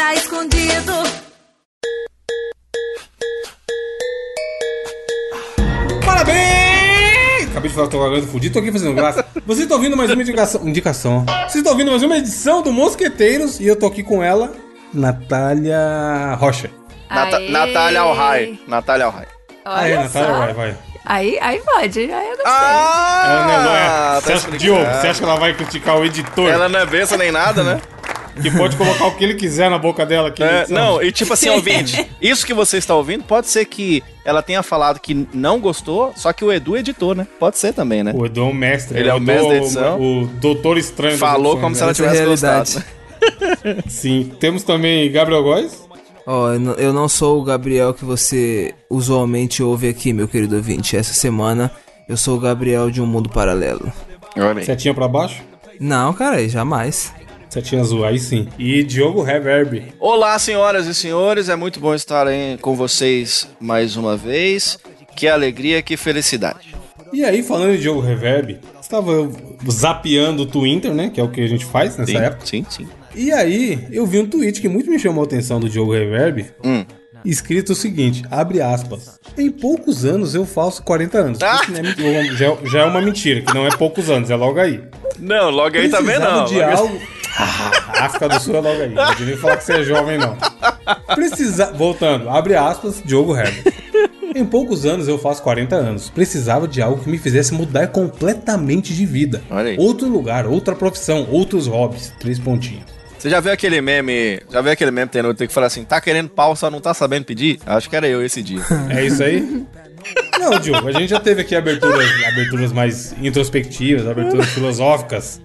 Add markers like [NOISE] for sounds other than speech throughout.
periquita escondido. Parabéns! Acabei de falar que tô com a garganta fudida, tô aqui fazendo graça. Vocês estão ouvindo mais uma indicação. indicação. Vocês estão ouvindo mais uma edição do Mosqueteiros e eu tô aqui com ela, Natália Rocha. Nata Aê. Natália Alhai. Natália Alhai. Aí, Natália, só. vai, vai. Aí, aí pode. Aí eu gostei. Ela não é, não é. Ah, Você tá acha. Diogo, você acha que ela vai criticar o editor Ela não é besta nem nada, né? Que pode colocar o que ele quiser na boca dela aqui? É, não, e tipo assim, ouvinte, isso que você está ouvindo, pode ser que ela tenha falado que não gostou, só que o Edu editou, né? Pode ser também, né? O Edu é o mestre. Ele né? é o Edu mestre da edição. O, o doutor estranho. Falou edições, como se né? ela é a tivesse realidade. gostado. [LAUGHS] Sim. Temos também Gabriel Góes. Ó, eu não- eu não sou o Gabriel que você usualmente ouve aqui, meu querido ouvinte. Essa semana eu sou o Gabriel de um mundo paralelo. Olha aí. Setinha pra baixo. Não, cara, jamais. Setinha azul, aí sim. E Diogo Reverb. Olá, senhoras e senhores, é muito bom estar aí com vocês mais uma vez. Que alegria, que felicidade. E aí, falando de Diogo Reverb, estava zapeando o Twitter, né? Que é o que a gente faz nessa Sim, época. sim, sim. E aí, eu vi um tweet que muito me chamou a atenção do Diogo Reverb. Hum. Escrito o seguinte, abre aspas. Em poucos anos eu faço 40 anos. Ah! Isso não é mentira, já, já é uma mentira, que não é poucos anos, é logo aí. Não, logo aí também Precisava não. de Logo algo... [LAUGHS] A África do Sul é logo aí. Não devia nem falar que você é jovem, não. Precisa... Voltando, abre aspas, Diogo Herbert. Em poucos anos eu faço 40 anos. Precisava de algo que me fizesse mudar completamente de vida. Olha aí. Outro lugar, outra profissão, outros hobbies. Três pontinhos. Você já viu aquele meme? Já viu aquele meme tendo que falar assim, tá querendo pau, só não tá sabendo pedir? Acho que era eu esse dia. [LAUGHS] É isso aí? Não, Diogo, a gente já teve aqui aberturas, aberturas mais introspectivas, aberturas [LAUGHS] filosóficas,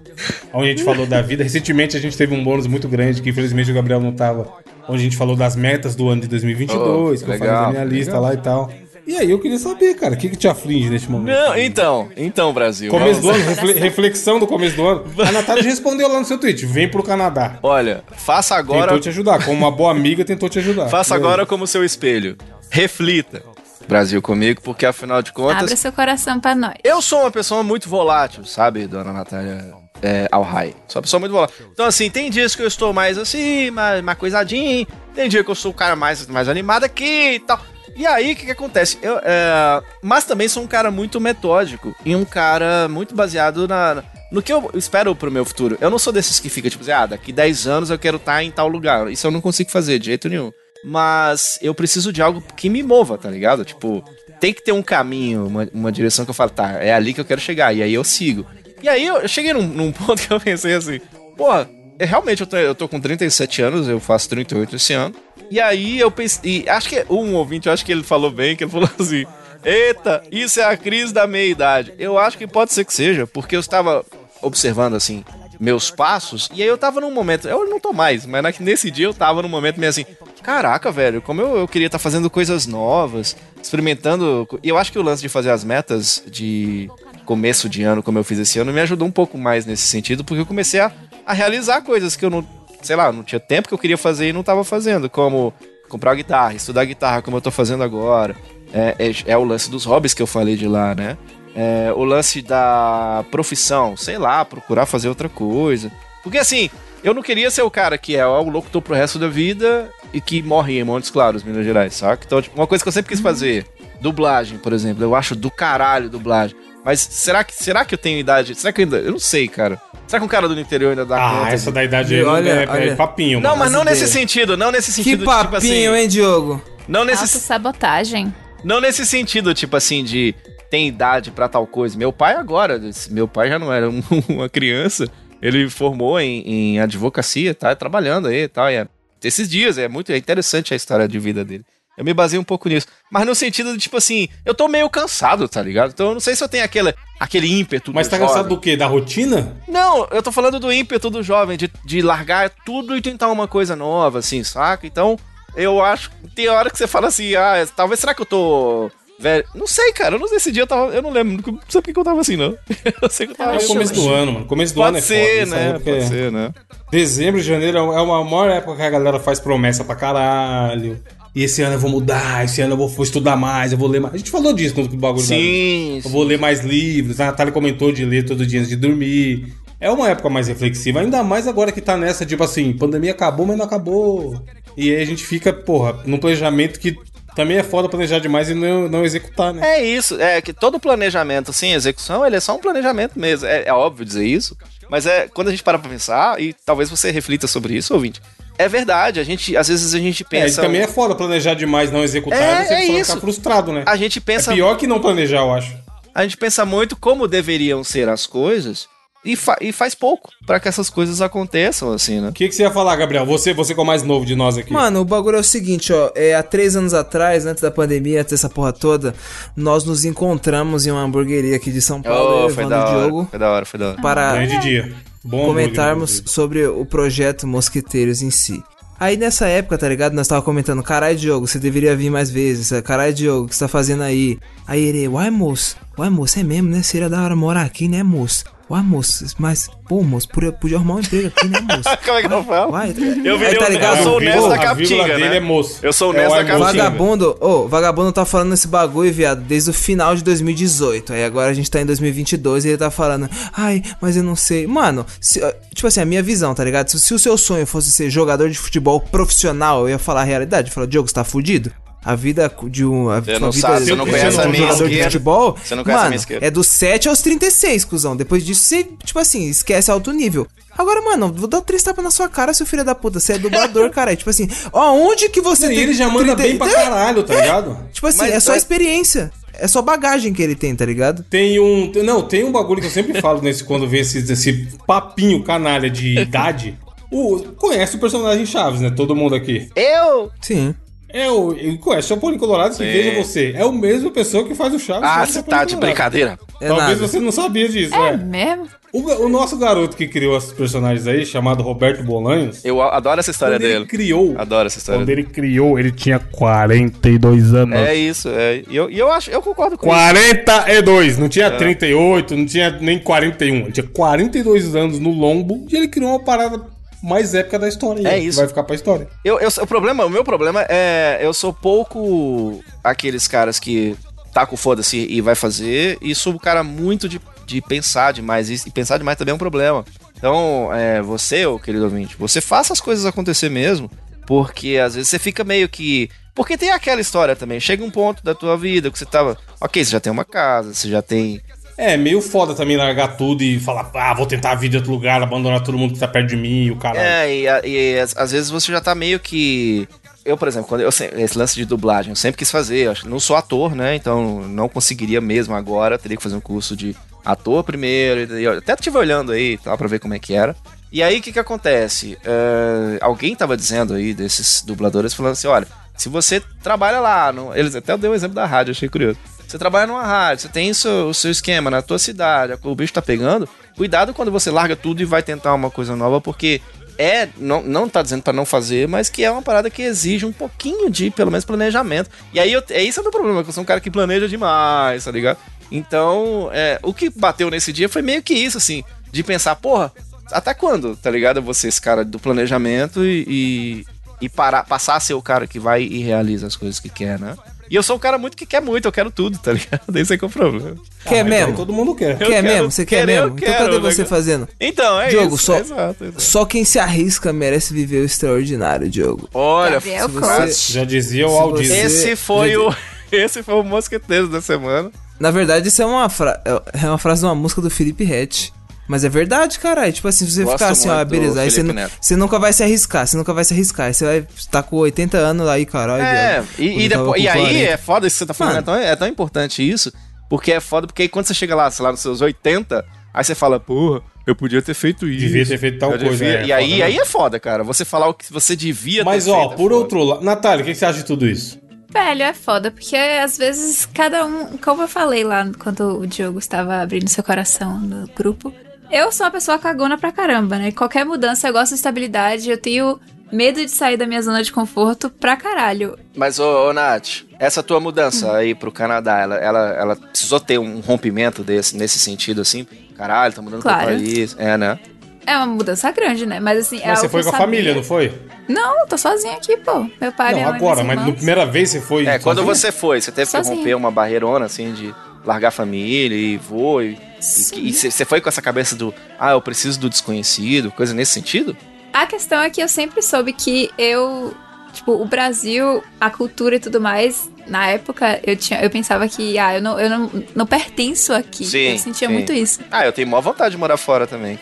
onde a gente falou da vida. Recentemente a gente teve um bônus muito grande, que infelizmente o Gabriel não tava, onde a gente falou das metas do ano de 2022, Oh, que eu legal, falei da minha lista legal. lá e tal. E aí eu queria saber, cara, o que, que te aflige neste momento? Não, então, então, Brasil. Começo do vamos- ano, refle- reflexão do começo do ano. A Natália respondeu lá no seu tweet, vem pro Canadá. Olha, faça agora, Tentou te ajudar, como uma boa amiga tentou te ajudar. faça E aí? agora como seu espelho. Reflita. Brasil comigo, porque afinal de contas, Abre seu coração pra nós. eu sou uma pessoa muito volátil, sabe, dona Natália é, Alhai? Sou uma pessoa muito volátil. Então, assim, tem dias que eu estou mais assim, mais, mais coisadinho, tem dia que eu sou o cara mais, mais animado aqui e tal. E aí, o que, que acontece? Eu, é, mas também sou um cara muito metódico e um cara muito baseado na, no que eu espero pro meu futuro. Eu não sou desses que fica tipo assim, ah, daqui 10 anos eu quero estar em tal lugar. Isso eu não consigo fazer de jeito nenhum. Mas eu preciso de algo que me mova, tá ligado? Tipo, tem que ter um caminho, uma, uma direção que eu falo, tá, é ali que eu quero chegar. E aí eu sigo. E aí eu, cheguei num, num ponto que eu pensei assim, porra, é, realmente eu tô, eu tô com 37 anos, eu faço 38 esse ano. E aí eu pensei, acho que um ouvinte, eu acho que ele falou bem, que ele falou [LAUGHS] assim, eita, isso é a crise da meia-idade. Eu acho que pode ser que seja, porque eu estava observando assim meus passos e aí eu tava num momento, eu não tô mais, mas nesse dia eu tava num momento meio assim, caraca, velho, como eu, eu queria estar fazendo coisas novas, experimentando, e eu acho que o lance de fazer as metas de começo de ano, como eu fiz esse ano, me ajudou um pouco mais nesse sentido, porque eu comecei a, a realizar coisas que eu não, sei lá, não tinha tempo que eu queria fazer e não tava fazendo, como comprar guitarra, estudar guitarra, como eu tô fazendo agora. É, é, é o lance dos hobbies que eu falei de lá, né? É, o lance da profissão, sei lá, procurar fazer outra coisa. Porque assim, eu não queria ser o cara que é ó, o locutor pro resto da vida e que morre em Montes Claros, Minas Gerais, saca? Então, tipo, uma coisa que eu sempre quis fazer, dublagem, por exemplo, eu acho do caralho dublagem. Mas será que, será que eu tenho idade? Será que eu ainda. Eu não sei, cara. Será que um cara do interior ainda dá Ah, conta? essa de- da idade aí Olha, é, é olha. papinho, Não, mano. mas não nesse sentido, não nesse Que sentido, tipo papinho, assim. hein, Diogo? Não nesse, Autossabotagem. não nesse sentido, tipo assim, de tem idade pra tal coisa. Meu pai agora, meu pai já não era um- [LAUGHS] uma criança, ele formou em, em advocacia, tá trabalhando aí e tal. e é- esses dias, é muito é interessante a história de vida dele. Eu me baseio um pouco nisso. Mas no sentido de, tipo assim, eu tô meio cansado, tá ligado? Então eu não sei se eu tenho aquele, aquele ímpeto Mas tá jovem. cansado do quê? Da rotina? Não, eu tô falando do ímpeto do jovem, de, de largar tudo e tentar uma coisa nova, assim, saca? Então, eu acho. Tem hora que você fala assim, ah, talvez será que eu tô. Velho. Não sei, cara. Eu não sei esse dia eu tava. Eu não lembro. Não sei porque que eu tava assim, não. [LAUGHS] Eu sei que eu tava. É o começo do ano, mano. Começo do ano Pode é ser, foda. essa né? Pode é- ser, né? Dezembro e janeiro é uma maior época que a galera faz promessa pra caralho. E esse ano eu vou mudar, esse ano eu vou, vou estudar mais, eu vou ler mais. A gente falou disso no bagulho da- Sim, Eu vou ler mais livros. A Natália comentou de ler todo dia antes de dormir. É uma época mais reflexiva, ainda mais agora que tá nessa, tipo assim, pandemia acabou, mas não acabou. E aí a gente fica, porra, num planejamento que também é foda planejar demais e não, não executar, né? É isso, é que todo planejamento, assim, execução, ele é só um planejamento mesmo. É, é óbvio dizer isso, mas é quando a gente para pra pensar, e talvez você reflita sobre isso, ouvinte, é verdade, a gente, às vezes a gente É, e pensa... também é foda planejar demais, não executar, É, e você é só isso. ficar frustrado, né? A gente pensa, É pior que não planejar, eu acho. a gente pensa muito como deveriam ser as coisas e, fa- e faz pouco pra que essas coisas aconteçam, assim, né? O que, que você ia falar, Gabriel? Você, você que é o mais novo de nós aqui. Mano, o bagulho é o seguinte, ó. É, há três anos atrás, antes da pandemia, antes dessa porra toda, nós nos encontramos em uma hamburgueria aqui de São Paulo, Oh, foi da hora, Diogo, foi da hora, foi da hora. para Grande dia. Bom comentarmos hambúrguer, sobre o projeto Mosqueteiros em si. Aí nessa época, tá ligado? Nós tava comentando, carai, Diogo, você deveria vir mais vezes. Carai, Diogo, o que você tá fazendo aí? Aí ele, uai, moço, uai, moço, é mesmo, né? Seria da hora morar aqui, né, moço? Uai, moço, mas, pô, moço, podia, podia arrumar um emprego aqui, né, moço? [LAUGHS] Como é que eu falo? Uai, Eu virei tá ligado? eu sou o Ness da Capitinga, dele né? é moço. Eu sou o É Ness o da Capitinga. Vagabundo, ô, vagabundo tá falando esse bagulho, viado, desde o final de 2018. Aí agora a gente tá em 2022 e ele tá falando, ai, mas eu não sei. Mano, se- tipo assim, a minha visão, tá ligado? Se, se o seu sonho fosse ser jogador de futebol profissional, eu ia falar a realidade. Eu ia falar, Diogo, você tá fudido? A vida de um. A, Você não vida sabe, você de não um conhece a minha jogador de futebol. Você não conhece a mano, minha esquerda. É dos 7 aos 36, cuzão. Depois disso, você, tipo assim, esquece alto nível. Agora, mano, vou dar três tapas na sua cara, seu filho da puta. Você é dublador, [LAUGHS] cara. É tipo assim, ó, onde que você E tem. ele já manda 30 bem pra caralho, tá ligado? Tipo assim, Mas é só é- experiência. É só bagagem que ele tem, tá ligado? Tem um. Não, tem um bagulho que eu sempre falo nesse quando vê esse, esse papinho canalha de idade. O, conhece o personagem Chaves, né? Todo mundo aqui. Eu? Sim. É o. Conhece o Paulinho Colorado que veja você. É o mesmo pessoa que faz o Chaves. Ah, você Chapolin tá de brincadeira? É Talvez nada. você não sabia disso, É é. mesmo? O, o nosso garoto que criou esses personagens aí, chamado Roberto Bolanhos. Eu adoro essa história quando ele dele. criou. Adoro essa história Quando dele. ele criou, ele tinha 42 anos. É isso, é. E eu, e eu acho, eu concordo com isso. 42, não É. tinha 38, não tinha nem 41. Ele tinha 42 anos no lombo e ele criou uma parada mais épica da história. É isso. Vai ficar pra história. Eu, eu- o problema, o meu problema é eu sou pouco aqueles caras que tá com foda-se e vai fazer, e sou um cara muito de, de pensar demais, e, e pensar demais também é um problema. Então, é, você, ô querido ouvinte, você faça as coisas acontecer mesmo, porque às vezes você fica meio que. Porque tem aquela história também, chega um ponto da tua vida que você tava. Ok, você já tem uma casa, você já tem. É, meio foda também largar tudo e falar, ah, vou tentar a vida em outro lugar, abandonar todo mundo que tá perto de mim e o caralho. É, e, e às, vezes você já tá meio que. Eu, por exemplo, quando eu se- esse lance de dublagem, eu sempre quis fazer. Eu não sou ator, né? Então não conseguiria mesmo agora. Teria que fazer um curso de ator primeiro. Eu até estive olhando aí, tal, pra ver como é que era. E aí, o que que acontece? É, alguém tava dizendo aí desses dubladores, falando assim, olha, se você trabalha lá, no- eles até deu o exemplo da rádio, achei curioso. Você trabalha numa rádio, você tem o seu, o seu esquema na tua cidade, o bicho tá pegando, cuidado quando você larga tudo e vai tentar uma coisa nova, porque é, não, não tá dizendo pra não fazer, mas que é uma parada que exige um pouquinho de, pelo menos, planejamento. E aí, eu, é isso é o meu problema, que eu sou um cara que planeja demais, tá ligado? Então, é, o que bateu nesse dia foi meio que isso, assim, de pensar, porra, até quando, tá ligado? Ser esse cara do planejamento e, e parar, passar a ser o cara que vai e realiza as coisas que quer, né? E eu sou um cara muito que quer muito, eu quero tudo, tá ligado? [LAUGHS] Esse é que é o problema. Quer Então mesmo? todo mundo quer. Quer quero- mesmo? Você quer quero, eu mesmo? então quero, cadê né, você fazendo? Então, é Diogo, isso. só- Exato, exato. Só quem se arrisca merece viver o extraordinário, Diogo. Olha, Gabriel se Coach. você- Já dizia o Aldir. [LAUGHS] esse foi o. Esse foi o Mosqueteiros da semana. Na verdade, isso é uma, fra- é uma frase de uma música do Felipe Rett. Mas é verdade, cara. Tipo assim, se você Gosto ficar assim, ó, beleza, aí você, você nunca vai se arriscar, você nunca vai se arriscar. Aí você vai estar com 80 anos aí, caralho. É, e, e, depois, e aí 40. é foda isso que você tá falando, é tão, é tão importante isso, porque é foda, porque aí quando você chega lá, sei lá, nos seus 80, aí você fala, porra, eu podia ter feito isso. Devia ter feito tal eu coisa, devia- é, e aí, foda, né? aí é foda, cara. Você falar o que você devia Mas, ter ó, feito. é por foda. outro lado. Natália, o que que você acha de tudo isso? Velho, é foda, porque às vezes cada um. Como eu falei lá quando o Diogo estava abrindo seu coração no grupo, eu sou uma pessoa cagona pra caramba, né? Qualquer mudança eu gosto de estabilidade, eu tenho medo de sair da minha zona de conforto pra caralho. Mas, ô, ô Nath, essa tua mudança Hum. aí pro Canadá, ela, ela, ela precisou ter um rompimento desse, nesse sentido, assim? Caralho, tá mudando Claro. pro país. É, né? É uma mudança grande, né? Mas assim, é Mas você algo foi que com a família, não foi? Não, tô sozinha aqui, pô. Meu pai, Não, minha mãe, agora, mas na primeira vez você foi. É, quando sozinho? você foi, você teve que Sozinha. romper uma barreirona, assim, de largar a família e vou. Sim. e, você foi com essa cabeça do, ah, eu preciso do desconhecido, coisa nesse sentido? A questão é que eu sempre soube que eu, tipo, o Brasil, a cultura e tudo mais, na época eu tinha, eu pensava que, ah, eu não, eu não, não pertenço aqui. Sim, eu sentia sim. muito isso. Ah, eu tenho maior vontade de morar fora também.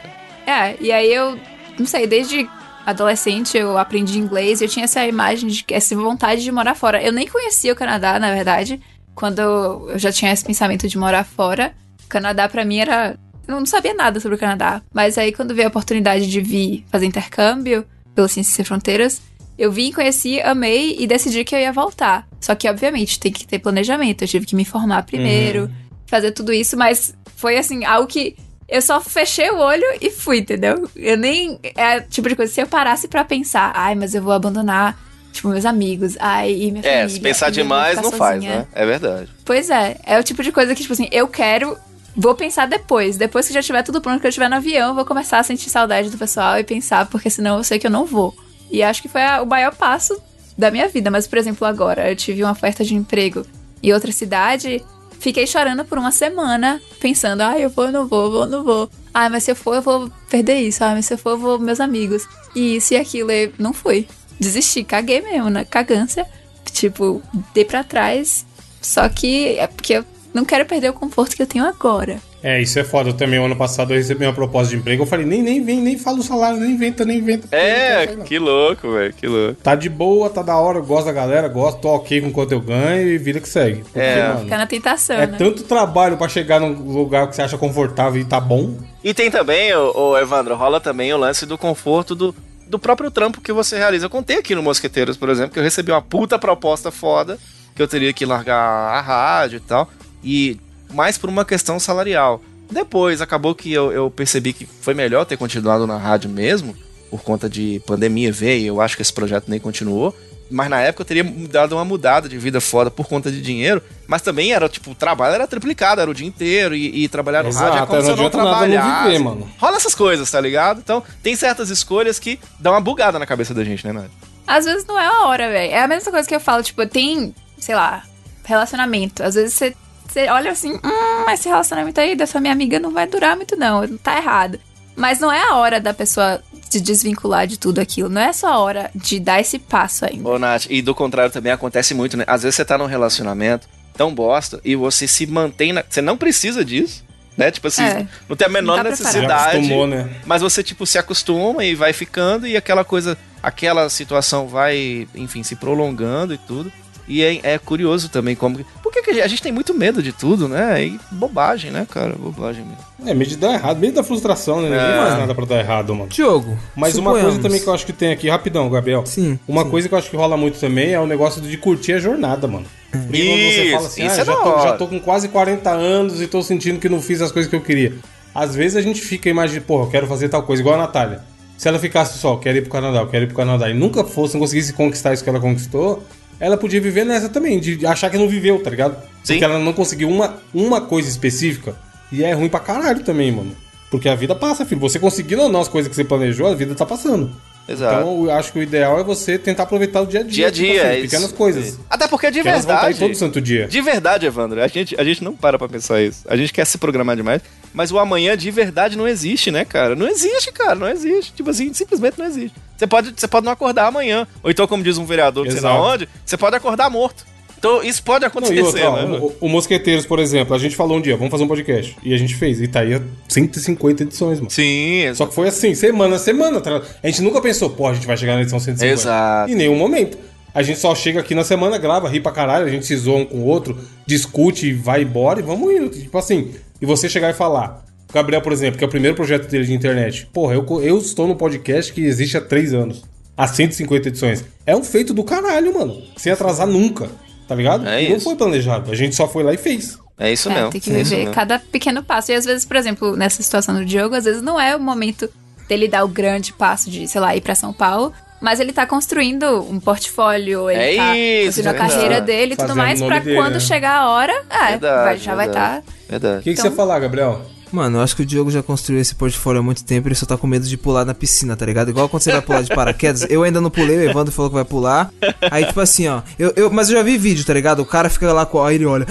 É, e aí eu, não sei, desde adolescente eu aprendi inglês e eu tinha essa imagem de essa vontade de morar fora. Eu nem conhecia o Canadá, na verdade, quando eu já tinha esse pensamento de morar fora. O Canadá pra mim era eu não sabia nada sobre o Canadá, mas aí quando veio a oportunidade de vir fazer intercâmbio pelo Ciências Sem Fronteiras, eu vim, conheci, amei e decidi que eu ia voltar. Só que obviamente tem que ter planejamento, eu tive que me formar primeiro, fazer tudo isso, mas foi assim, algo que eu só fechei o olho e fui, entendeu? Eu nem. É o tipo de coisa, se eu parasse pra pensar, ai, mas eu vou abandonar, tipo, meus amigos, ai, e minha É, família. se pensar demais, não faz, sozinha. né? É verdade. Pois é, é o tipo de coisa que, tipo assim, eu quero. Vou pensar depois. Depois que já tiver tudo pronto, que eu estiver no avião, vou começar a sentir saudade do pessoal e pensar, porque senão eu sei que eu não vou. E acho que foi a- o maior passo da minha vida. Mas, por exemplo, agora, eu tive uma oferta de emprego em outra cidade, fiquei chorando por uma semana, pensando, ah, eu vou, não vou, vou, não vou. Ah, mas se eu for, eu vou perder isso. Ah, mas se eu for, eu vou meus amigos. E isso e aquilo, e não fui. Desisti, caguei mesmo, na cagância. Tipo, dei pra trás. Só que é porque eu não quero perder o conforto que eu tenho agora. É, isso é foda. Eu também, o ano passado, eu recebi uma proposta de emprego. Eu falei, nem, nem vem, nem fala o salário, nem inventa, nem inventa. É, sair, que louco, velho, que louco. Tá de boa, tá da hora, eu gosto da galera, gosto, tô ok com quanto eu ganho e vida que segue. Porque, É. mano, Ficar na tentação, é né? tanto trabalho pra chegar num lugar que você acha confortável e tá bom. E tem também, ô, ô, Evandro, rola também o lance do conforto do, do próprio trampo que você realiza. Eu contei aqui no Mosqueteiros, por exemplo, que eu recebi uma puta proposta foda, que eu teria que largar a rádio e tal, e mais por uma questão salarial. Depois, acabou que eu, eu percebi que foi melhor ter continuado na rádio mesmo, por conta de pandemia veio, eu acho que esse projeto nem continuou. Mas na época eu teria dado uma mudada de vida foda por conta de dinheiro. Mas também era, tipo, o trabalho era triplicado, era o dia inteiro. E, e trabalhar no Exato, rádio é como se eu não trabalhasse. viver, mano. Rola essas coisas, tá ligado? Então, tem certas escolhas que dão uma bugada na cabeça da gente, né, Nath? Às vezes não é a hora, velho. É a mesma coisa que eu falo, tipo, tem, sei lá, relacionamento. Às vezes você, você olha assim, hum, esse relacionamento aí dessa minha amiga não vai durar muito, não. Tá errado. Mas não é a hora da pessoa se desvincular de tudo aquilo. Não é só a hora de dar esse passo ainda. Ô, Nath, e do contrário também acontece muito, né? Às vezes você tá num relacionamento tão bosta e você se mantém na... Você não precisa disso, né? Tipo assim, É, não tem a menor tá necessidade. acostumou, né? Mas você, tipo, se acostuma e vai ficando e aquela coisa, aquela situação vai, enfim, se prolongando e tudo. E é, é curioso também como. Por que, a gente- tem muito medo de tudo, né? E bobagem, né, cara? Bobagem mesmo. É, meio de dar errado, meio da frustração, né? Ninguém É. faz nada pra dar errado, mano. Diogo. Mas uma coisa também que eu acho que tem aqui, rapidão, Gabriel. Sim. Uma coisa que eu acho que rola muito também é o negócio de curtir a jornada, mano. Porque quando você Isso, fala assim, isso ah, é já, tô, já tô com quase 40 anos e tô sentindo que não fiz as coisas que eu queria. Às vezes a gente fica imaginando, porra, eu quero fazer tal coisa, igual a Natália. Se ela ficasse só, eu quero ir pro Canadá, eu quero ir pro Canadá, e nunca fosse, não conseguisse conquistar isso que ela conquistou, ela podia viver nessa também, de achar que não viveu, tá ligado? Sim. Porque ela não conseguiu uma, uma coisa específica. E é ruim pra caralho também, mano. Porque a vida passa, filho. Você conseguindo ou não as coisas que você planejou, a vida tá passando. Exato. Então, eu acho que o ideal é você tentar aproveitar o dia a dia. dia a dia, tipo assim, é isso. pequenas coisas. Até porque de Que estar aí verdade. todo santo dia. De verdade, Evandro, a gente, a gente não para pra pensar isso. A gente quer se programar demais, mas o amanhã de verdade não existe, né, cara? Não existe, cara, não existe. Tipo assim, simplesmente não existe. Você pode, você pode não acordar amanhã. Ou então, como diz um vereador, que sei lá onde, você pode acordar morto. Então, isso pode Não, acontecer, outra, ó, né? o, o Mosqueteiros, por exemplo, a gente falou um dia, vamos fazer um podcast. E a gente fez. E tá aí a 150 edições, mano. Sim, Só que foi assim, semana a semana. tá? A gente nunca pensou, pô, a gente vai chegar na edição 150. Exato. Em nenhum momento. A gente só chega aqui na semana, grava, ri pra caralho, a gente se zoa um com o outro, discute, vai embora e vamos indo. Tipo assim, e você chegar e falar. O Gabriel, por exemplo, que é o primeiro projeto dele de internet. Porra, eu, eu estou no podcast que existe há três anos. Há 150 edições. É um feito do caralho, mano. Sem atrasar nunca. Tá ligado? É Não foi planejado. A gente só foi lá e fez. É isso É, mesmo. tem que é viver cada pequeno passo. E às vezes, por exemplo, nessa situação do Diogo, às vezes não é o momento dele dar o grande passo de, sei lá, ir pra São Paulo. Mas ele tá construindo um portfólio, ele É tá isso, construindo a verdade. carreira dele e tudo mais, pra dele, quando né? chegar a hora, é, Verdade, vai- já vai verdade. estar. Verdade. O que, que Então- você ia falar, Gabriel? Mano, eu acho que o Diogo já construiu esse portfólio há muito tempo, ele só tá com medo de pular na piscina, tá ligado? Igual quando você vai pular de paraquedas, eu ainda não pulei, o Evandro falou que vai pular. Aí, tipo assim, ó, eu, eu, mas eu já vi vídeo, tá ligado? O cara fica lá com. Aí ele olha.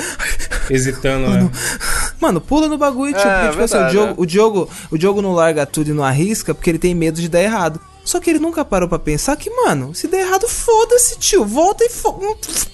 Hesitando, né? Mano, pula no bagulho, tio. É, porque, tipo assim, o verdade, Diogo, é. o, Diogo, o Diogo não larga tudo e não arrisca porque ele tem medo de dar errado. Só que ele nunca parou pra pensar que, mano, se der errado, foda-se, tio. Volta e fo...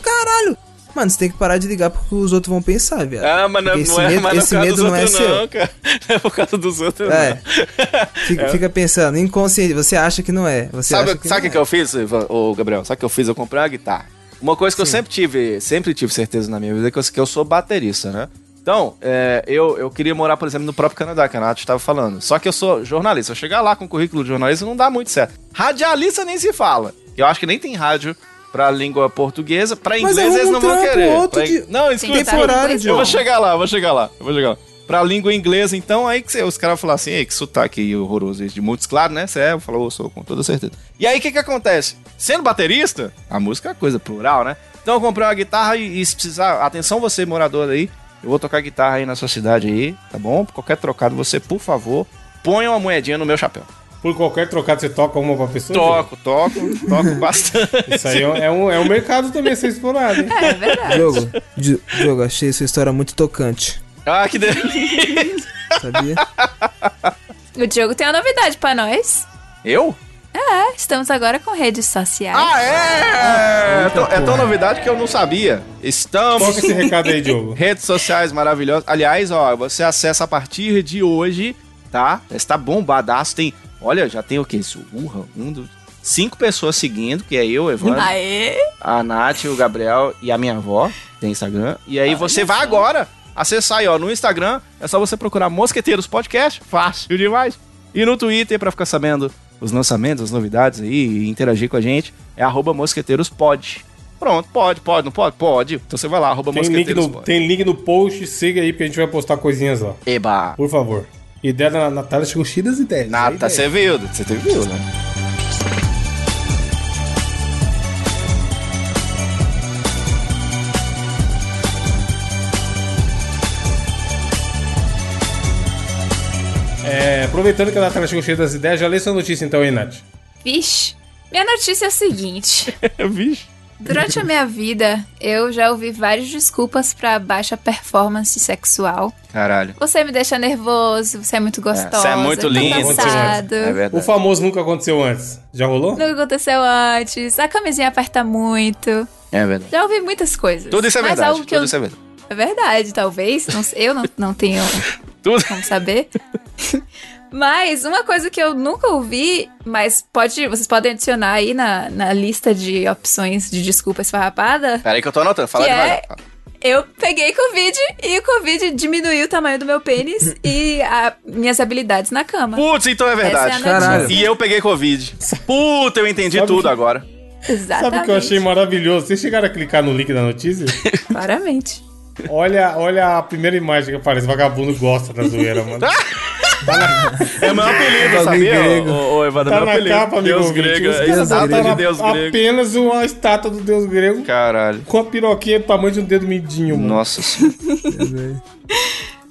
Caralho. Mano, você tem que parar de ligar porque os outros vão pensar, viado. Ah, mas não, é, esse medo, mas não é esse por causa medo dos não é outros, seu. não, cara. [LAUGHS] Não é por causa dos outros, É. não. Fica, fica pensando, inconsciente, você acha que não é. Você Sabe o que sabe o não que, que eu fiz, Ivan- ô Gabriel? Sabe o que eu fiz? Eu comprei uma guitarra. Uma coisa que eu sempre tive, sempre tive certeza na minha vida é que eu, que eu sou baterista, né? Então, é, eu, eu queria morar, por exemplo, no próprio Canadá, que a Nath estava falando. Só que eu sou jornalista. Eu chegar lá com currículo de jornalista não dá muito certo. Radialista nem se fala. Eu acho que nem tem rádio pra língua portuguesa. Pra Mas inglês eles não vão querer. outro Pra- de- Não, escuta, Tem escuta. temporário, Eu vou chegar lá, eu vou chegar lá, eu vou chegar lá. Pra língua inglesa, então, aí que cê- os caras falam assim, que sotaque horroroso de muitos, claro, né? Você é, eu falo, eu sou, com toda certeza. E aí, o que que acontece? Sendo baterista, a música é coisa plural, né? Então eu comprei uma guitarra e, e se precisar, atenção você, morador aí, eu vou tocar guitarra aí na sua cidade aí, tá bom? Qualquer trocado, você, por favor, ponha uma moedinha no meu chapéu. Por qualquer trocado você toca uma pra pessoa? Toco, toco, toco [LAUGHS] bastante. Isso aí é um, é um mercado também a ser explorado, hein? É verdade. Diogo, Di- Diogo, achei sua história muito tocante. Ah, que delícia. Sabia? O Diogo tem uma novidade pra nós. Eu? É, estamos agora com redes sociais. Ah, é! É tão, é tão novidade que eu não sabia. Estamos Qual que é esse recado aí, Diogo? [LAUGHS] redes sociais maravilhosas. Aliás, ó, você acessa a partir de hoje, tá? Está bombadaço. Tem, olha, já tem o quê? Isso, urra, um dos cinco pessoas seguindo, que é eu, Evandro, Aê! a Nath, o Gabriel e a minha avó, tem Instagram. E aí você vai agora acessar aí, ó, no Instagram, é só você procurar Mosqueteiros Podcast, fácil demais. E no Twitter, pra ficar sabendo os lançamentos, as novidades aí, e interagir com a gente, é arroba. Pronto, pode, pode, não pode? Pode. Então você vai lá, arroba tem link no. Tem link no post, siga aí, porque a gente vai postar coisinhas lá. Eba! Por favor. Ideia da Natália chegou cheia das ideias. Natália, você viu, você viu, né? É, aproveitando que a Natália chegou cheia das ideias, já lê sua notícia então aí, Nath. Vixe. Minha notícia é a seguinte. [LAUGHS] Vixe. Durante a minha vida, eu já ouvi várias desculpas pra baixa performance sexual. Caralho. Você me deixa nervoso, você é muito gostosa. você é muito cansado. É O famoso nunca aconteceu antes. Já rolou? Nunca aconteceu antes. A camisinha aperta muito. É verdade. Já ouvi muitas coisas. Tudo isso é verdade. Algo que Tudo eu... isso é verdade. É verdade, talvez. Eu não, não tenho [LAUGHS] Tudo. como saber. Mas uma coisa que eu nunca ouvi, mas pode, vocês podem adicionar aí na, na lista de opções de desculpa esfarrapada. Peraí que eu tô anotando. Fala devagar. é- Eu peguei Covid e o Covid diminuiu o tamanho do meu pênis [LAUGHS] e a- minhas habilidades na cama. Putz, então é verdade. Essa é a Caralho. notícia. E eu peguei Covid. Puta, eu entendi Sabe tudo que- agora. Exatamente. Sabe o que eu achei maravilhoso? Vocês chegaram a clicar no link da notícia? Claramente. Olha, olha a primeira imagem que aparece. Vagabundo gosta da zoeira, mano. [LAUGHS] É meu apelido, sabia? grego. Ô, ô, Evandro, Tá meu na apelido. capa, amigo Deus ouvinte. grego. Estátua de Deus grego. apenas uma estátua do deus grego Caralho. com a piroquinha do tamanho de um dedo mindinho, mano. Nossa [LAUGHS] senhora.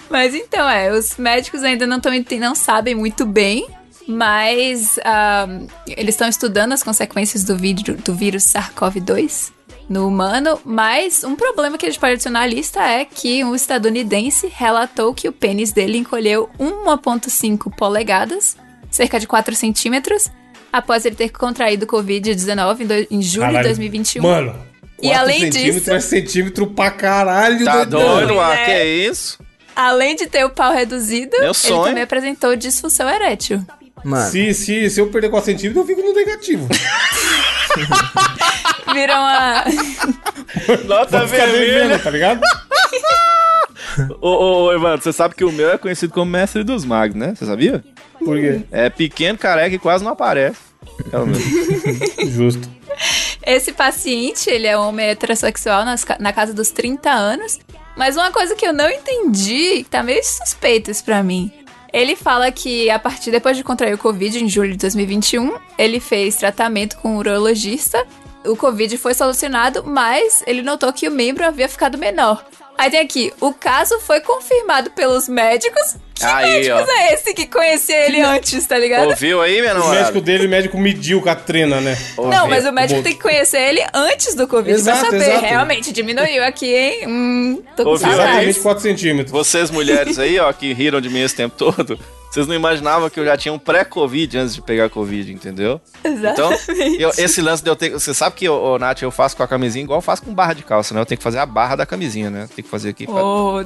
Mas então, é, os médicos ainda não, tão, não sabem muito bem, mas ah, eles estão estudando as consequências do, vídeo, do vírus SARS-CoV-2 no humano, mas um problema que a gente pode adicionar à lista é que um estadunidense relatou que o pênis dele encolheu 1,5 polegadas, cerca de 4 centímetros, após ele ter contraído Covid-19 em, julho de Caralho. 2021. Mano, E 4 além centímetros disso- é centímetro pra caralho. Tá doido, né? que é isso? Além de ter o pau reduzido, Meu ele sonho. também apresentou disfunção erétil. Mano, Se, se, se eu perder 4 centímetros, eu fico no negativo. [LAUGHS] [LAUGHS] Viram a. Nota devendo, tá ligado? Ô, ô, ô, Evandro, você sabe que o meu é conhecido como mestre dos magos, né? Você sabia? Por quê? É pequeno, careca e quase não aparece. É o meu. [LAUGHS] Justo. Esse paciente, ele é um homem heterossexual nas na casa dos 30 anos. Mas uma coisa que eu não entendi, que tá meio suspeito isso pra mim. Ele fala que a partir depois de contrair o Covid em julho de 2021, ele fez tratamento com um urologista o Covid foi solucionado, mas ele notou que o membro havia ficado menor. Aí tem aqui, o caso foi confirmado pelos médicos. Que Aí, médicos ó. é esse que conhecia ele antes, tá ligado? Ouviu aí, minha O namorada? médico dele, o médico mediu com a trena, né? Não, mas o médico tem que conhecer ele antes do Covid Exato, pra saber. exato. Realmente, diminuiu aqui, hein? Hum, tô com Ouviu? Exatamente saudades. 4 centímetros. Vocês mulheres aí, ó, que riram de mim esse tempo todo, vocês não imaginavam que eu já tinha um pré-Covid antes de pegar Covid, entendeu? Então, Exatamente. eu- esse lance de eu ter. Você sabe que, ô, ô, Nath, eu faço com a camisinha igual eu faço com barra de calça, né? Eu tenho que fazer a barra da camisinha, né? Tem que fazer aqui pra,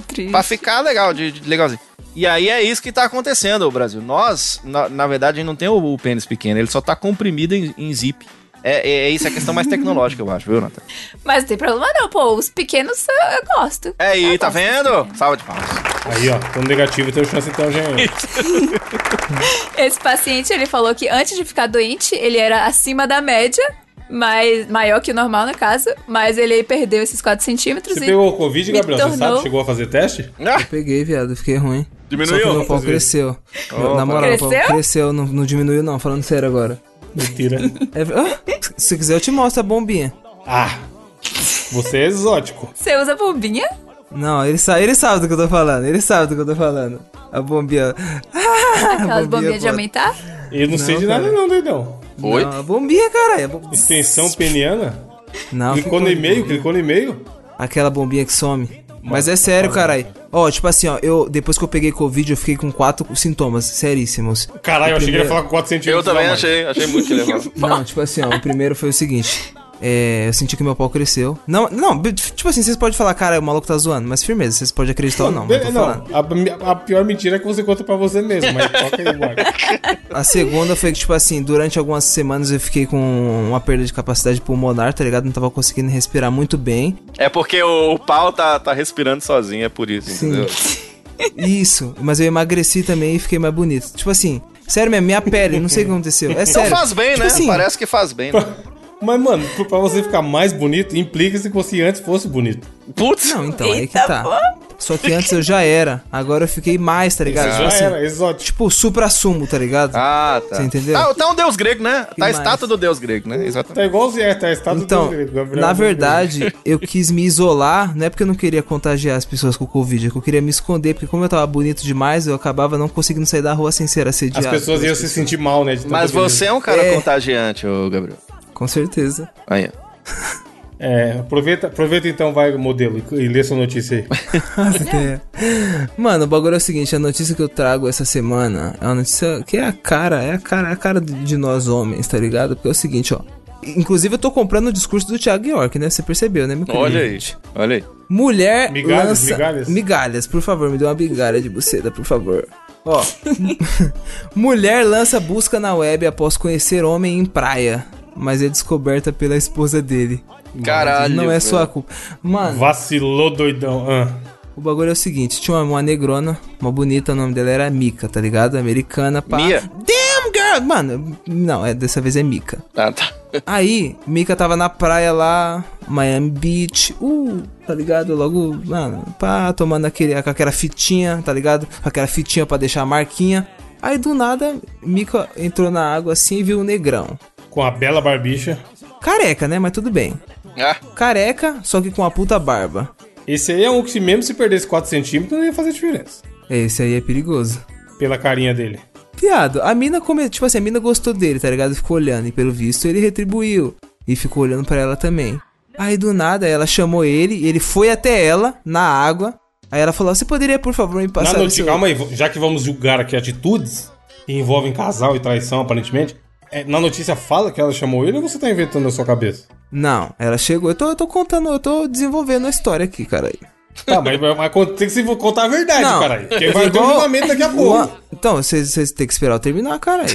triste. pra ficar legal, de, de- legalzinho. E aí é isso que tá acontecendo, o Brasil. Nós, na, na verdade, a gente não tem o, o pênis pequeno, ele só tá comprimido em, em zip. É, é, é isso, é a questão mais tecnológica, eu acho, viu, Nathan? Mas não tem problema não, pô. Os pequenos eu, eu gosto. É aí, Eu tá vendo? Salva de palmas. Aí, ó, tão negativo, tem chance então, gente. [LAUGHS] Esse paciente, ele falou que antes de ficar doente, ele era acima da média, mas maior que o normal, no caso. Mas ele perdeu esses 4 centímetros Você e... pegou o Covid, Gabriel? Você tornou- sabe? Chegou a fazer teste? Ah, Peguei, viado, fiquei ruim. Diminuiu? Só que meu pau cresceu. Opa. Na moral, meu pau Cresceu? cresceu, não, não diminuiu não, falando sério agora. Mentira. É, ah, se quiser eu te mostro a bombinha. ah, você é exótico. Você usa bombinha? Não, ele sabe, ele sabe do que eu tô falando, ele sabe do que eu tô falando. A bombinha. Aquelas [LAUGHS] bombinhas de pô. aumentar? Eu não, sei Não, de nada cara. não, doidão. Oi? Não, a bombinha, caralho. a bom- Extensão peniana? Não, Clicou no e-mail? bombinha. Clicou no e-mail? Aquela bombinha que some. Mas é sério, caralho. Ó, tipo assim, ó, eu depois que eu peguei Covid, eu fiquei com quatro sintomas seríssimos. Caralho, eu achei que ele ia falar com 4 centímetros. Eu também achei, achei muito levava. Não, tipo assim, ó, o primeiro foi o seguinte. É, eu senti que meu pau cresceu. Não, não, tipo assim, vocês podem falar, cara, o maluco tá zoando, mas firmeza, vocês podem acreditar ou não, mas eu tô Não, falando. a, a pior mentira é que você conta pra você mesmo, mas toca aí, bora. [LAUGHS] A segunda foi que, tipo assim, durante algumas semanas eu fiquei com uma perda de capacidade pulmonar, tá ligado? Não tava conseguindo respirar muito bem. É porque o, o pau tá, tá respirando sozinho, é por isso, Sim. entendeu? [LAUGHS] Isso, mas eu emagreci também e fiquei mais bonito. Tipo assim, sério mesmo, minha pele, não sei o que aconteceu. É Então sério. faz bem, Tipo né? assim, Parece que faz bem. Né? [LAUGHS] Mas, mano, pra você ficar mais bonito, implica-se que você antes fosse bonito. Putz! Não, então, aí que tá. pô. Só que antes eu já era, agora eu fiquei mais, tá ligado? Isso Tipo já assim, era, exótico. tipo supra-sumo, tá ligado? Ah, tá. Você entendeu? Ah, tá um deus grego, né? Tá a estátua do deus grego, né? Exatamente. Tá igual o Zé, tá a estátua Então, do Gabriel, Gabriel na é deus verdade, eu quis me isolar, não é porque eu não queria contagiar as pessoas com o Covid, é que eu queria me esconder, porque como eu tava bonito demais, eu acabava não conseguindo sair da rua sem ser grego. assediado. As pessoas iam se sentir mal, né? Mas você é um cara É. contagiante, ô Gabriel. Com certeza. Aí, ó. [LAUGHS] É, aproveita, aproveita então, vai, modelo, e, e lê sua notícia aí. [LAUGHS] É. Mano, o bagulho é o seguinte, a notícia que eu trago essa semana é uma notícia que é a cara, é a cara, é a cara de nós homens, tá ligado? Porque é o seguinte, ó. Inclusive eu tô comprando o discurso do Thiago York, né? Você percebeu, né, meu querido? Olha aí, olha aí. Mulher Migalhas, lança... migalhas? Migalhas, por favor, me dê uma migalha de buceta, por favor. Ó. [LAUGHS] Mulher lança busca na web após conhecer homem em praia, mas é descoberta pela esposa dele. Caralho. Não é velho. sua culpa. Mano, Vacilou, doidão. Ah. o bagulho é o seguinte, tinha uma, uma negrona, uma bonita, o nome dela era Mika, tá ligado? Americana, pá. Mia? Damn girl! Mano, não, é, dessa vez é Mika. Ah, tá. [LAUGHS] Aí, Mika tava na praia lá, Miami Beach, uh, tá ligado? Logo, mano, pá, tomando aquele, aquela fitinha, tá ligado? Aquela fitinha pra deixar a marquinha. Aí do nada, Mika entrou na água assim e viu o negrão. Com a bela barbicha. Careca, né? Mas tudo bem. Ah, Careca, só que com a puta barba. Esse aí é um que, se mesmo se perdesse 4 centímetros, não ia fazer diferença. Esse aí é perigoso. Pela carinha dele. Viado, a mina, come... tipo assim, a mina gostou dele, tá ligado? Ficou olhando e pelo visto ele retribuiu. E ficou olhando pra ela também. Aí do nada ela chamou ele e ele foi até ela, na água. Aí ela falou: Você poderia, por favor, me passar seu... calma aí, já que vamos julgar aqui atitudes que envolvem casal e traição, aparentemente, é, na notícia fala que ela chamou ele ou você tá inventando na sua cabeça? Não, ela chegou. Eu tô, eu tô contando, eu tô desenvolvendo a história aqui, cara. Tá, mas, mas tem que se contar a verdade, Não. caralho. Porque vai ter um julgamento daqui a pouco. Então, vocês têm que esperar eu terminar, cara. Aí.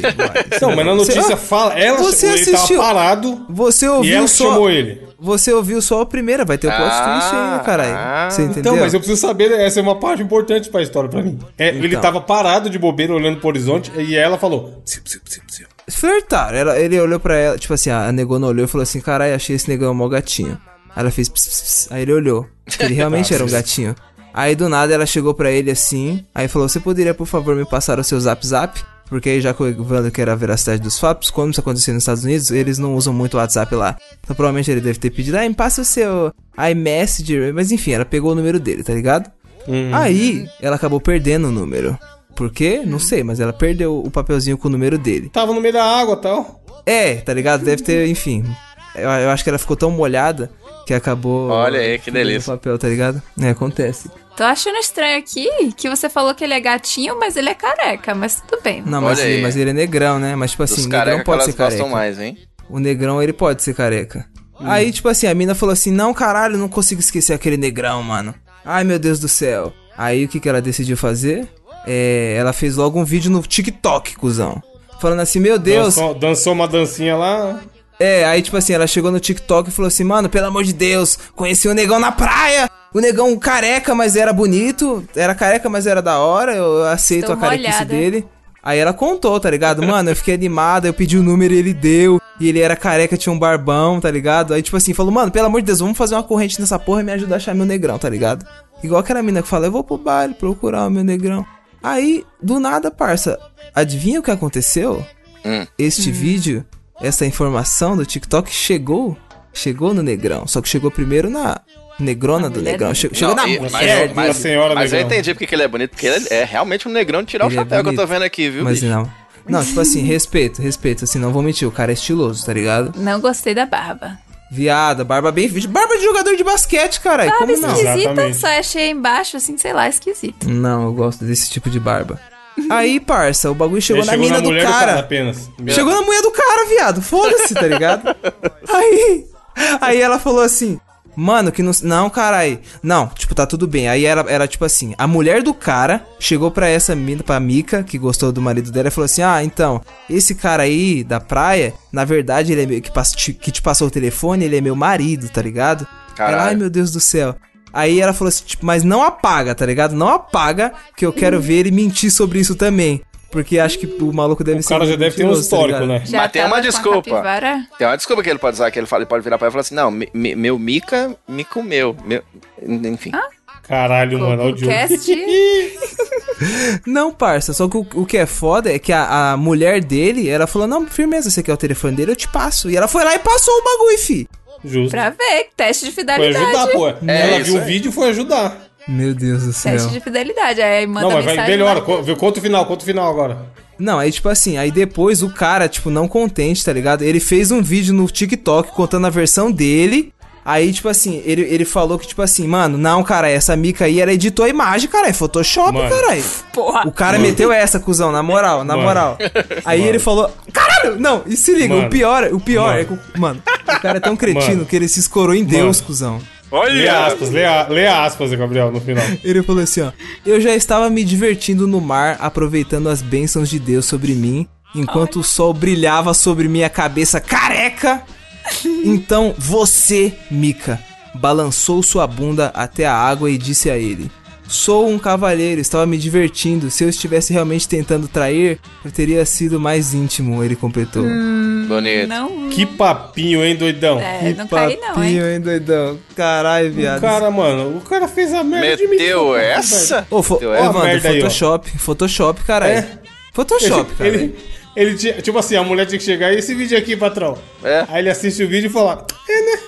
Então, [LAUGHS] mas na notícia Você- fala, ela Você ele assistiu- tava parado Você e ouviu ela só. chamou ele. Você ouviu só a primeira, vai ter o plot Ah, twist aí, caralho. ah. Você entendeu? Então, mas eu preciso saber, essa é uma parte importante pra história pra mim. É, Ele Então. tava parado de bobeira, olhando pro horizonte, e ela falou: "Psiu, psiu, psiu, psiu." Flertaram. Ela, ele olhou pra ela, tipo assim, a negona olhou e falou assim: caralho, achei esse negão mó gatinho. Aí ela fez ps, ps, ps. Aí ele olhou. Ele realmente [LAUGHS] era um gatinho. Aí do nada ela chegou pra ele assim, aí falou: Você poderia, por favor, me passar o seu zap zap? Porque aí já que o Evandro quer a veracidade dos fatos, quando isso acontecer nos Estados Unidos, eles não usam muito o WhatsApp lá. Então provavelmente ele deve ter pedido, ah, me passa o seu iMessenger. Mas enfim, ela pegou o número dele, tá ligado? Hum. Aí ela acabou perdendo o número. Por quê? Não sei, mas ela perdeu o papelzinho com o número dele. Tava no meio da água e tal. É, tá ligado? Deve ter, enfim. Eu, eu acho que ela ficou tão molhada que acabou. Olha aí, que delícia. O papel, tá ligado? É, acontece. Tô achando estranho aqui que você falou que ele é gatinho, mas ele é careca, mas tudo bem. Não, mas, aí. mas ele é negrão, né? Mas tipo assim, Dos negrão pode ser careca. gostam mais, hein? O negrão, ele pode ser careca. Aí, tipo assim, a mina falou assim: Não, caralho, não consigo esquecer aquele negrão, mano. Ai, meu Deus do céu. Aí, o que, que ela decidiu fazer? É, ela fez logo um vídeo no TikTok, cuzão. Falando assim: Meu Deus. Dançou, dançou uma dancinha lá. É, aí, tipo assim, ela chegou no TikTok e falou assim: Mano, pelo amor de Deus, conheci o negão na praia. O negão careca, mas era bonito. Era careca, mas era da hora. Eu aceito Estou a carequice dele. Aí ela contou, tá ligado? Mano, eu fiquei animada, eu pedi o número e ele deu. E ele era careca, tinha um barbão, tá ligado? Aí, tipo assim, falou, mano, pelo amor de Deus, vamos fazer uma corrente nessa porra e me ajudar a achar meu negrão, tá ligado? Igual aquela mina que fala, eu vou pro baile procurar o meu negrão. Aí, do nada, parça, adivinha o que aconteceu? Hum. Este vídeo, essa informação do TikTok chegou, chegou no negrão. Só que chegou primeiro na negrona Na do negrão. Chegou Não, na e- mulher mas- mas- senhora mas eu negrão. entendi porque que ele é bonito, porque ele é realmente um negrão de tirar Ele o é chapéu que eu tô vendo aqui, viu? Mas bicho? não. Não, tipo assim, respeito, respeito. Assim, não vou mentir, o cara é estiloso, tá ligado? Não gostei da barba. Viada, barba bem. Barba de jogador de basquete, caralho. Barba Como não? esquisita, Exatamente. só achei embaixo, assim, sei lá, esquisito. Não, eu gosto desse tipo de barba. Aí, parça, o bagulho chegou Ele na chegou mina na do mulher cara. apenas. Chegou na mulher do cara, viado. Foda-se, tá ligado? [LAUGHS] Aí. Aí ela falou assim. Mano, que não. Não, carai. Não, tipo, tá tudo bem. Aí era, era tipo assim: a mulher do cara chegou pra essa mina, pra Mika, que gostou do marido dela, e falou assim: Ah, então, esse cara aí da praia, na verdade, ele é meu, que, que te passou o telefone, ele é meu marido, tá ligado? Caralho. Ela, ai meu Deus do céu. Aí ela falou assim, tipo, mas não apaga, tá ligado? Não apaga, que eu quero ver ele mentir sobre isso também. Porque acho que o maluco deve O ser. cara já deve ter um tá histórico, ligado? né? Já Mas tem uma desculpa. Tem uma desculpa que ele pode usar, que ele, fala, ele pode virar pra ela e falar assim, não, me- me- meu mica me comeu. Meu, enfim. Caralho, mano, olha o O Diogo. [LAUGHS] Não, parça, só que o, o que é foda é que a, a mulher dele, ela falou, não, firmeza, você quer o telefone dele, eu te passo. E ela foi lá e passou o bagulho, fi. Justo. pra ver, teste de Foi fidelidade. ajudar, pô. Ela isso viu o vídeo e foi ajudar. Meu Deus do céu. Teste de fidelidade. Aí manda Não, mas vai melhora. Viu? Conta o final, conta o final agora. Não, aí tipo assim, aí depois o cara, tipo, não contente, tá ligado? Ele fez um vídeo no TikTok contando a versão dele. Aí, tipo assim, ele, ele falou que, tipo assim, mano, não, cara, essa mica aí, ela editou a imagem, cara, é Photoshop, Mano. caralho. Porra. O cara meteu essa, cuzão, na moral, na Mano. moral. [LAUGHS] Aí ele falou, caralho, não, e se liga, Mano. o pior, o pior Mano. é que, o- mano, o cara é tão cretino Mano. que ele se escorou em Deus, Mano. cuzão. Lê Olha! aspas, lê, a- lê aspas, Gabriel, no final. Ele falou assim, ó. Eu já estava me divertindo no mar, aproveitando as bênçãos de Deus sobre mim, enquanto o sol brilhava sobre minha cabeça careca. Então você, Mika, balançou sua bunda até a água e disse a ele: Sou um cavalheiro, estava me divertindo. Se eu estivesse realmente tentando trair, eu teria sido mais íntimo, ele completou. Bonito. Não, Que papinho, hein, doidão? é, não caí não, hein? hein, doidão? Caralho, O viado. cara, mano, o cara fez a merda de mim. Meteu essa? Ô, fo Meteu ô, essa? Evandro, merda aí. Photoshop, Photoshop, caralho. É. Photoshop, [LAUGHS] cara. Ele, ele tinha, tipo assim, a mulher tinha que chegar e esse vídeo aqui, patrão. É. Aí ele assiste o vídeo e fala, é, né?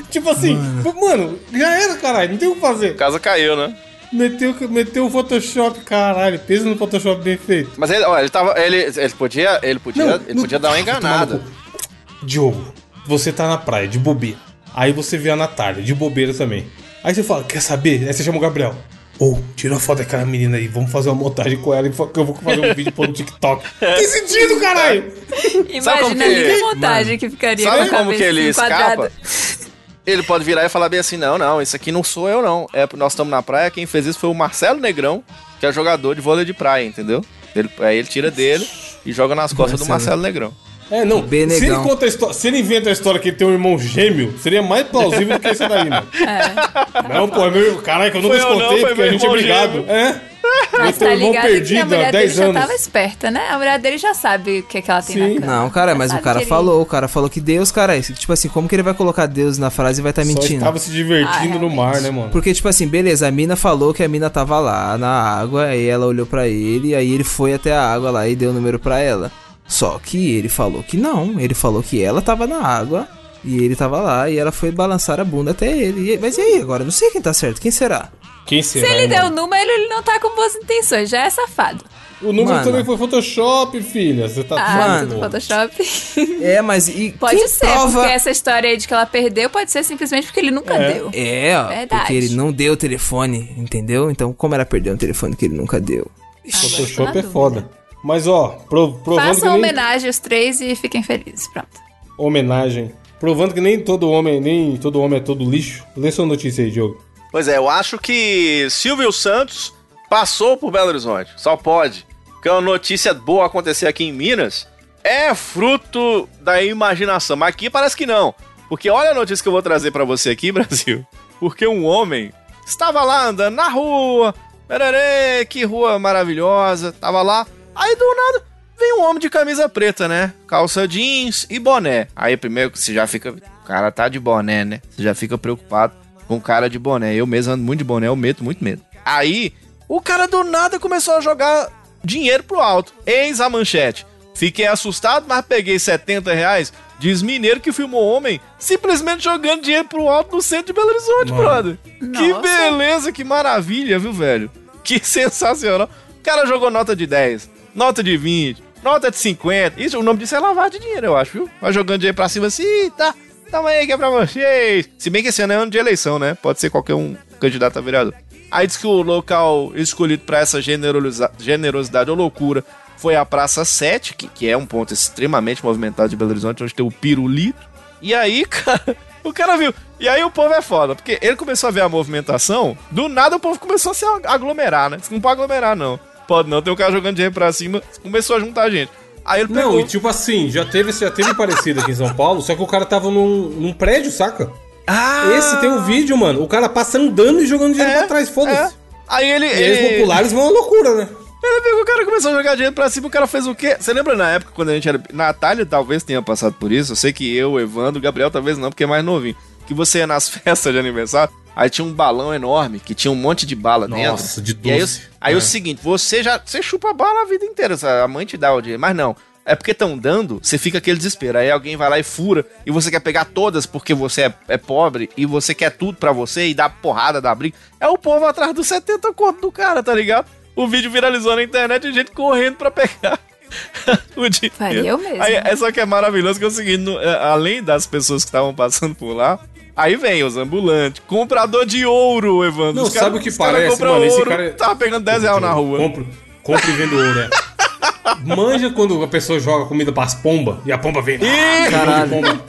[LAUGHS] tipo assim, mano. já era, caralho, não tem o que fazer. O caso caiu, né? Meteu, meteu o Photoshop, caralho, peso no Photoshop bem feito. Mas ele, ó, ele tava. Ele, ele podia. Ele podia, Não, ele não- podia dar uma enganada. Diogo, você tá na praia, de bobeira. Aí você vê a Natália, de bobeira também. Aí você fala, quer saber? Aí você chama o Gabriel. Ô, tira uma foto daquela menina aí, vamos fazer uma montagem com ela e que eu vou fazer um vídeo pôr no TikTok. [LAUGHS] Tem sentido, caralho! Imagina a linda montagem que ficaria Sabe com a como que ele enquadrada. escapa? Ele pode virar e falar bem assim: não, não, isso aqui não sou eu, não. É, nós estamos na praia, quem fez isso foi o Marcelo Negrão, que é jogador de vôlei de praia, entendeu? Ele, aí ele tira dele e joga nas costas do Marcelo. Marcelo Negrão. É, não. Se ele, conta a história, se ele inventa a história que ele tem um irmão gêmeo, seria mais plausível do que isso daí, mano. [LAUGHS] Não, pô, é meu. Caraca, eu nunca escutei porque a gente é obrigado. gêmeo. É. Mas tá irmão ligado que a mulher dele 10 já anos. tava esperta, né? A mulher dele já sabe o que, é que ela tem Sim. na cama. Não, cara, mas o cara falou, o cara falou que Deus, cara, esse- tipo assim, como que ele vai colocar Deus na frase e vai estar Só mentindo? estava se divertindo Ah, no mar, né, mano? Porque, tipo assim, beleza, a mina falou que a mina tava lá na água, aí ela olhou pra ele, aí ele foi até a água lá e deu o número pra ela. Só que ele falou que não, ele falou que ela tava na água e ele tava lá e ela foi balançar a bunda até ele. E- mas e aí, agora? Não sei quem tá certo, quem será? Quem Se será, ele hein, deu o número, ele não tá com boas intenções, já é safado. O número Mano. também foi Photoshop, filha. Você tá Ah, tudo Photoshop. É, mas e [LAUGHS] Pode quem ser, prova... porque essa história aí de que ela perdeu pode ser simplesmente porque ele nunca É. deu. É, ó, Verdade. porque ele não deu o telefone, entendeu? Então, como ela perdeu um telefone que ele nunca deu? Photoshop é foda. Mas, ó, pro- provando Façam que nem... homenagem aos três e fiquem felizes. Pronto. Homenagem. Provando que nem todo homem, nem todo homem é todo lixo. Lê sua notícia aí, Diogo. Pois é, eu acho que Silvio Santos passou por Belo Horizonte. Só pode. Porque uma notícia boa acontecer aqui em Minas é fruto da imaginação. Mas aqui parece que não. Porque olha a notícia que eu vou trazer pra você aqui, [LAUGHS] Brasil. Porque um homem estava lá andando na rua. Pererê, que rua maravilhosa. Tava lá. Aí do nada vem um homem de camisa preta, né? Calça jeans e boné. Aí primeiro que você já fica. O cara tá de boné, né? Você já fica preocupado com o cara de boné. Eu mesmo ando muito de boné, eu meto muito medo. Aí, o cara do nada começou a jogar dinheiro pro alto. Eis a manchete. Fiquei assustado, mas peguei 70 reais. Diz mineiro que filmou homem simplesmente jogando dinheiro pro alto no centro de Belo Horizonte, Mano. brother. Que Nossa. beleza, que maravilha, viu, velho? Que [LAUGHS] sensacional. O cara jogou nota de 10, nota de 20, nota de 50. Isso, o nome disso é lavar de dinheiro, eu acho, viu? Vai jogando dinheiro pra cima assim, tá. Tamo aí que é pra vocês. Se bem que esse ano é ano de eleição, né? Pode ser qualquer um candidato a vereador. Aí diz que o local escolhido pra essa generosidade ou loucura foi a Praça 7, que, que é um ponto extremamente movimentado de Belo Horizonte, onde tem o pirulito. E aí, [LAUGHS] cara, o cara viu. E aí o povo é foda, porque ele começou a ver a movimentação, do nada o povo começou a se aglomerar, né? Não pode aglomerar, não. Pode não, tem um cara jogando dinheiro pra cima, começou a juntar gente. Aí ele pegou... Não, e tipo assim, já teve, já teve parecido aqui em São Paulo, só que o cara tava num, num prédio, saca? Ah! Esse tem um vídeo, mano. O cara passa andando e jogando dinheiro pra trás, é. foda-se. Aí ele... E ele... populares vão à loucura, né? Ele pegou, o cara começou a jogar dinheiro pra cima, o cara fez o quê? Você lembra na época quando a gente era. Natália talvez tenha passado por isso. Eu sei que eu, Evandro, Gabriel talvez não, porque é mais novinho. Que você ia nas [LAUGHS] festas de aniversário, aí tinha um balão enorme que tinha um monte de bala dentro. Nossa, de E aí, aí É. o seguinte, você já. Você chupa bala a vida inteira, a mãe te dá o dinheiro, mas não. É porque estão dando, você fica aquele desespero. Aí alguém vai lá e fura, e você quer pegar todas porque você é, é pobre, e você quer tudo pra você, e dá porrada, dá briga. É o povo atrás dos 70 conto do cara, tá ligado? O vídeo viralizou na internet e gente correndo pra pegar. [LAUGHS] o dinheiro. Faria eu mesmo. Aí, é só que é maravilhoso que é o seguinte, no- é, além das pessoas que estavam passando por lá, aí vem os ambulantes, comprador de ouro, Evandro. Não, Os cara- sabe o que cara parece, mano? Esse ouro, cara- é- Tava pegando 10 reais na rua. Compro, compro e vendo ouro, né? Manja quando a pessoa joga comida pras pombas e a pomba vem. Ih! Caralho. Pomba.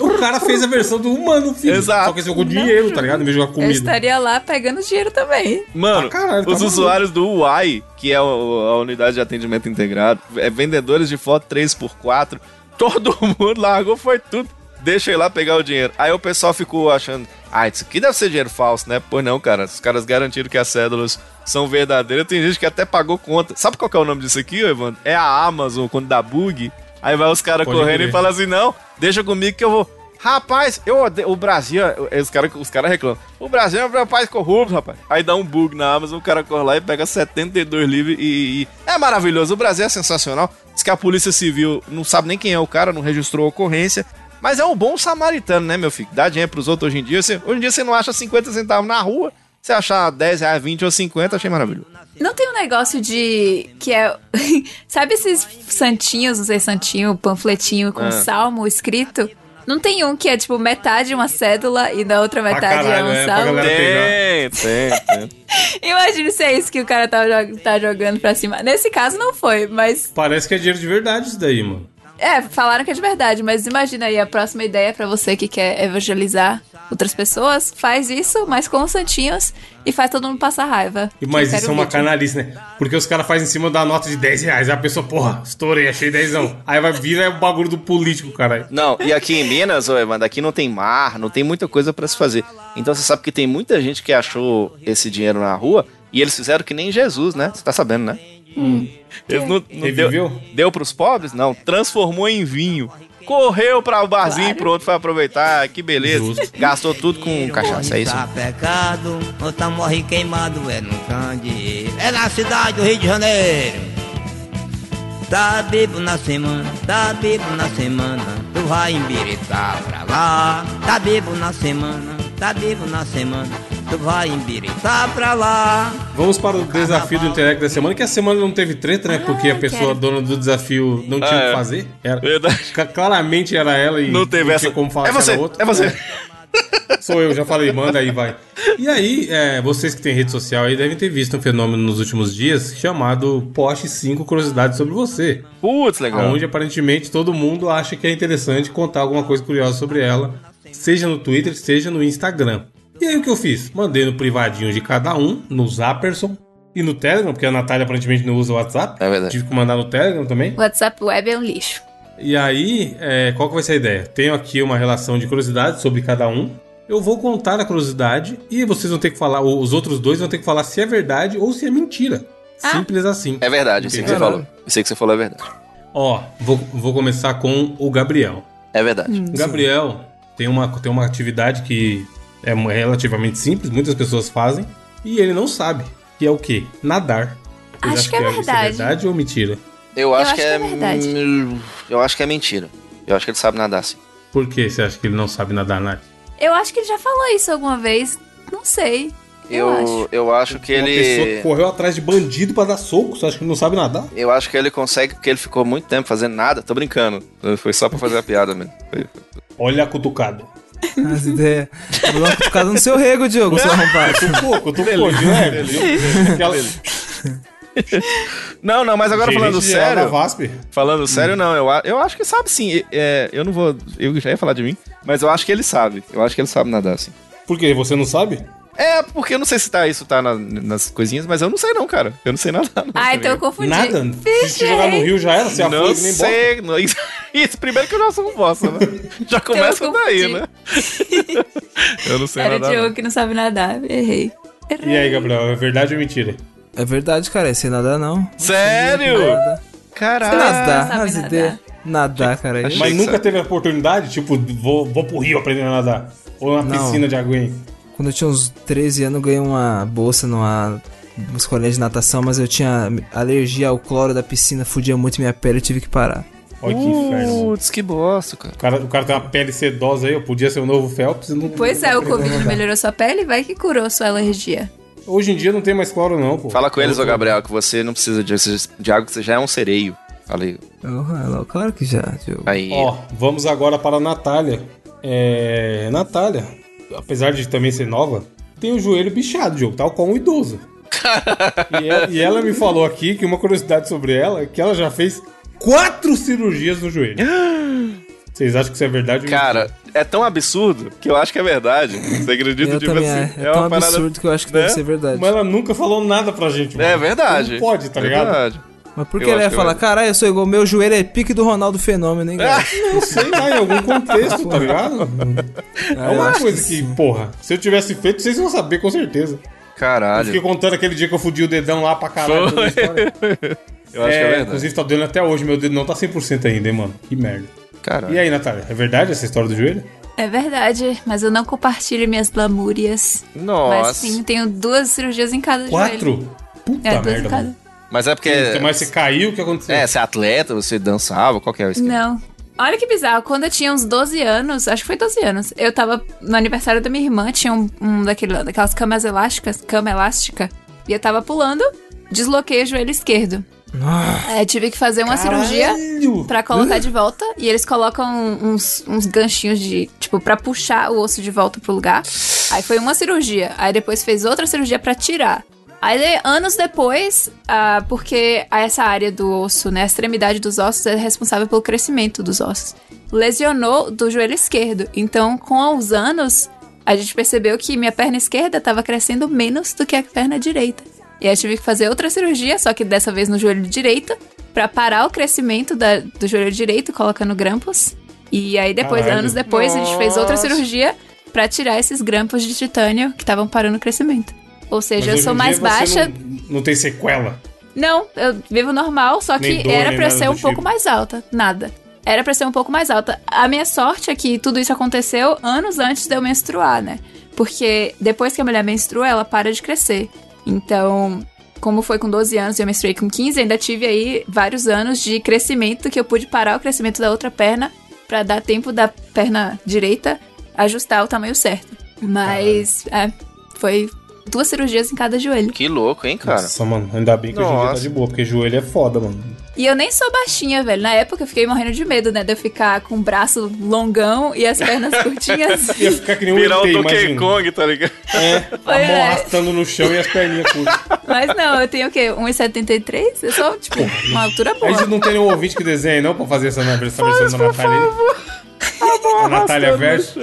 O cara fez a versão do humano, filho. Exato. Só que ele jogou dinheiro, tá ligado? Em vez de jogar Eu comida. estaria lá pegando dinheiro também. Mano, Pra caralho, tá os maluco. usuários do UAI, que é a unidade de atendimento integrado, é vendedores de foto 3x4, todo [LAUGHS] mundo largou, foi tudo. Deixa eu ir lá pegar o dinheiro. Aí o pessoal ficou achando, ah, isso aqui deve ser dinheiro falso, né? Pois não, cara. Os caras garantiram que as cédulas são verdadeiras. Tem gente que até pagou conta. Sabe qual que é o nome disso aqui, Evandro? É a Amazon, quando dá bug. Aí vai os caras correndo e falam assim, não, deixa comigo que eu vou... Rapaz, eu odeio. O Brasil, os caras os cara reclamam. O Brasil é um país corrupto, rapaz. Aí dá um bug na Amazon, o cara corre lá e pega 72 livros e, e- É maravilhoso. O Brasil é sensacional. Diz que a Polícia Civil não sabe nem quem é o cara, não registrou a ocorrência. Mas é um bom samaritano, né, meu filho? Dá dinheiro pros outros hoje em dia. Você- hoje em dia você não acha 50 centavos na rua. Você achar 10 reais, 20 ou 50, achei maravilhoso. Não tem um negócio de. que é. [LAUGHS] Sabe esses santinhos, não sei, santinho, panfletinho com Ah. salmo escrito? Não tem um que é tipo metade uma cédula e na outra metade caralho, é um é, pra salmo? galera- Tem, tem, tem. [LAUGHS] Imagina se é isso que o cara tá, tá jogando pra cima. Nesse caso não foi, mas. Parece que é dinheiro de verdade isso daí, mano. É, falaram que é de verdade, mas imagina aí a próxima ideia pra você que quer evangelizar outras pessoas. Faz isso, mas com os santinhos e faz todo mundo passar raiva. E- Mas isso é uma canalice, né? Porque os caras fazem em cima da nota de 10 reais. Aí a pessoa, porra, estourei, achei 10. Aí vai vir é o bagulho do político, caralho. Não, e aqui em Minas, ô Evandro, aqui não tem mar, não tem muita coisa pra se fazer. Então você sabe que tem muita gente que achou esse dinheiro na rua E eles fizeram que nem Jesus, né? Você tá sabendo, né? Eles não, não deu, deu pros pobres? Não, transformou em vinho. Correu para o barzinho Claro. pronto foi aproveitar, que beleza. Justo. Gastou tudo com cachaça, é isso? Tá pecado, outra morre queimado, é no candeeiro. É na cidade do Rio de Janeiro. Tá bebo na semana, tá bebo na semana, tu vai embiritar pra lá. Tá bebo na semana, tá bebo na semana, tu vai embiritar pra lá. Vamos para o desafio do Interact da semana, que a semana não teve treta, né? Porque a Ah, pessoa dona do desafio não tinha o Ah, que é. fazer. Era, Verdade. Claramente era ela e Não teve essa. tinha como falar é era você, outro. é você. Sou eu, já falei, manda aí, vai. E aí, é, vocês que têm rede social aí devem ter visto um fenômeno nos últimos dias chamado Poste 5 Curiosidades sobre você. Putz, legal. Onde aparentemente todo mundo acha que é interessante contar alguma coisa curiosa sobre ela, seja no Twitter, seja no Instagram. E aí o que eu fiz? Mandei no privadinho de cada um, no Zapperson e no Telegram, porque a Natália aparentemente não usa o WhatsApp. É verdade. Tive que mandar no Telegram também. WhatsApp web é um lixo. E aí, é, qual que vai ser a ideia? Tenho aqui uma relação de curiosidades sobre cada um. Eu vou contar a curiosidade e vocês vão ter que falar, ou os outros dois vão ter que falar se é verdade ou se é mentira. Ah. Simples assim. É verdade, isso que você falou. Isso que você falou é verdade. Ó, vou, vou começar com o Gabriel. É verdade. O Gabriel tem uma, tem uma atividade que é relativamente simples, muitas pessoas fazem, e ele não sabe, que é o quê? Nadar. Vocês Acho que é isso verdade. verdade ou mentira? Eu acho, acho que, que é. é verdade. hum, Eu acho que é mentira. Eu acho que ele sabe nadar assim. Por que você acha que ele não sabe nadar, Nath? Eu acho que ele já falou isso alguma vez. Não sei. Eu, Eu, acho. eu acho que Uma pessoa que ele. correu atrás de bandido pra dar soco, você acha que ele não sabe nadar? Eu acho que ele consegue, porque ele ficou muito tempo fazendo nada. Tô brincando. Foi só pra fazer a piada mesmo. Foi- Olha a cutucada. As ideias. Vou dar uma cutucada no seu rego, Diogo, seu arrombado. Cutucou, cutucou, viu? Aquela... [LAUGHS] Não, não, mas agora falando Gerente da sério. VASP. Falando sério, não. Eu, eu acho que sabe sim. É, eu não vou. Eu já ia falar de mim, mas eu acho que ele sabe. Eu acho que ele sabe nadar assim. Por quê? Você não sabe? É, porque eu não sei se tá, isso tá na- nas coisinhas, mas eu não sei não, cara. Eu não sei nadar. Não, Ah, então eu confundi. Nada? Se jogar no rio já era, você não afunda nem bosta. sei. Não, isso, [LAUGHS] isso, primeiro que eu já sou um bosta, né? [LAUGHS] Já começa eu daí, né? eu não sei Era o nadar. Diogo não. que não sabe nadar. Errei. Errei. E aí, Gabriel, é verdade ou mentira? É verdade, cara. É sem nadar, não. Sério? Caralho. Nadar, sabe as nadar. ideias. Nadar, cara. Achei- Mas nunca sabe. teve a oportunidade, tipo, vou, vou pro rio aprender a nadar. Ou na Não. piscina de aguinha. Quando eu tinha uns 13 anos, eu ganhei uma bolsa numa escolinha de natação, mas eu tinha alergia ao cloro da piscina, fudia muito minha pele e tive que parar. Olha que inferno. Putz, que bosta, cara. O cara, o cara tem uma pele sedosa aí, eu podia ser o novo Phelps. e Não, Pois é, o Covid melhorou sua pele, vai que curou sua alergia. Hoje em dia não tem mais cloro, não, pô. Fala com eles, ô Eu- Gabriel, que você não precisa de, de água, que você já é um sereio. Fala aí. Oh, claro que já, Diogo. Aí. Ó, vamos agora para a Natália. É. Natália, apesar de também ser nova, tem o joelho bichado, jogo, tal como um idoso. [LAUGHS] e, ela, e ela me falou aqui que uma curiosidade sobre ela é que ela já fez quatro cirurgias no joelho. [GASPS] Vocês acham que isso é verdade? Cara, é tão absurdo que eu acho que é verdade. Você acredita? Eu tipo assim, é. É tão parada- absurdo que eu acho que né? deve ser verdade. Mas ela nunca falou nada pra gente. É mano. verdade. Não pode, tá É ligado? verdade. Mas por Eu que ela acho ia que falar, é. caralho, eu sou igual, meu joelho é pique do Ronaldo Fenômeno, hein, [LAUGHS] cara? Não sei lá, em algum contexto, tá ligado? [LAUGHS] É Ah, eu uma coisa que, porra, se eu tivesse feito, vocês iam saber com certeza. Eu Caralho. fiquei contando aquele dia que eu fudi o dedão lá pra caralho. toda a história. [LAUGHS] Eu acho que é verdade. Inclusive tá doendo até hoje, meu dedo não tá 100% ainda, hein, mano. Que merda. Caralho. E aí, Natália, é verdade essa história do joelho? É verdade, mas eu não compartilho minhas lamúrias. Mas Nossa. sim, tenho duas cirurgias em cada joelho. Quatro? Puta É, duas merda, em cada. mano. Mas é porque. Mas você caiu, o que aconteceu? É, você é atleta, você dançava, qual que é o esquema? Não. Olha que bizarro, quando eu tinha uns 12 anos, acho que foi 12 anos, eu tava no aniversário da minha irmã, tinha um, um daquele, daquelas camas elásticas, cama elástica, e eu tava pulando, desloquei o joelho esquerdo. Eu tive que fazer uma cirurgia Caralho! pra colocar de volta, e eles colocam uns, uns ganchinhos de, tipo, pra puxar o osso de volta pro lugar. Aí foi uma cirurgia, aí depois fez outra cirurgia pra tirar. Aí, anos depois, ah, porque essa área do osso, né, a extremidade dos ossos é responsável pelo crescimento dos ossos, lesionou do joelho esquerdo. Então, com os anos, a gente percebeu que minha perna esquerda estava crescendo menos do que a perna direita. E aí, eu tive que fazer outra cirurgia, só que dessa vez no joelho direito, pra parar o crescimento da- do joelho direito, colocando grampos. E aí, depois, Caralho. anos depois, a gente fez outra Nossa. cirurgia pra tirar esses grampos de titânio que estavam parando o crescimento. Ou Mas seja, eu hoje sou mais baixa. Não, não tem sequela. Não, eu vivo normal, só Nem que dor, era nada ser um pouco tipo. mais alta. Nada. Era pra ser um pouco mais alta. A minha sorte é que tudo isso aconteceu anos antes de eu menstruar, né? Porque depois que a mulher menstrua, ela para de crescer. Então, como foi com 12 anos e eu menstruei com 15, ainda tive aí vários anos de crescimento que eu pude parar o crescimento da outra perna pra dar tempo da perna direita ajustar o tamanho certo. Mas, é, foi duas cirurgias em cada joelho. Que louco, hein, cara? Nossa, mano, ainda bem que hoje em dia tá Nossa. de boa, porque joelho é foda, mano. E eu nem sou baixinha, velho. Na época eu fiquei morrendo de medo, né? De eu ficar com o braço longão e as pernas [LAUGHS] curtinhas. Ia ficar que nem um Virar o Donkey. Kong, tá ligado? É, [LAUGHS] a Foi, mão é. arrastando no chão e as perninhas curtas. Mas não, eu tenho o quê? 1,73? Eu sou, tipo, uma altura A gente boa. não tem nenhum ouvinte que desenhe, não, pra fazer essa, versão da Natália? A Natália Verso.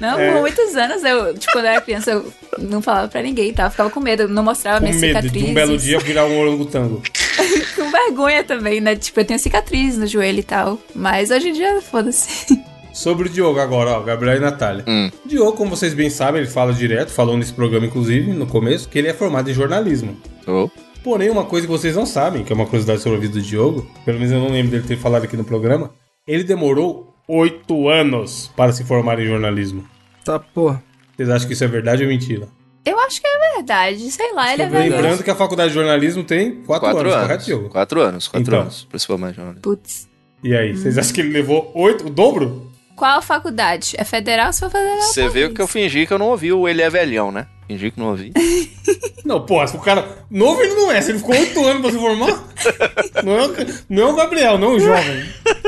Não, É. por muitos anos, eu, tipo, quando eu era criança, eu não falava pra ninguém, tá? Eu ficava com medo, eu não mostrava Com minhas medo cicatrizes. de um belo dia virar um orangotango. [LAUGHS] [LAUGHS] Com vergonha também, né? Tipo, eu tenho cicatriz no joelho e tal. Mas hoje em dia, foda-se. [LAUGHS] Sobre o Diogo agora, ó, Gabriel e Natália. Hum. Diogo, como vocês bem sabem, ele fala direto, falou nesse programa, inclusive, no começo, que ele é formado em jornalismo. Oh. Porém, uma coisa que vocês não sabem, que é uma curiosidade sobre a vida do Diogo, pelo menos eu não lembro dele ter falado aqui no programa, ele demorou oito anos para se formar em jornalismo. Tá, porra. Vocês acham que isso é verdade ou mentira? Eu acho que é verdade, sei lá, ele é Lembrando verdade. que a faculdade de jornalismo tem quatro, Quatro anos, anos. Quatro anos, quatro Então. anos. Principalmente, jornalismo. Putz. E aí, vocês acham que ele levou oito, o dobro? Qual faculdade? É federal? Se for federal, Você viu que eu fingi que eu não ouvi o Ele é Velhão, né? Fingi que não ouvi. [LAUGHS] Não, pô, se o cara. Novo ele não é, se ele ficou oito anos pra se formar. [LAUGHS] Não é, o, não é o Gabriel, não o jovem.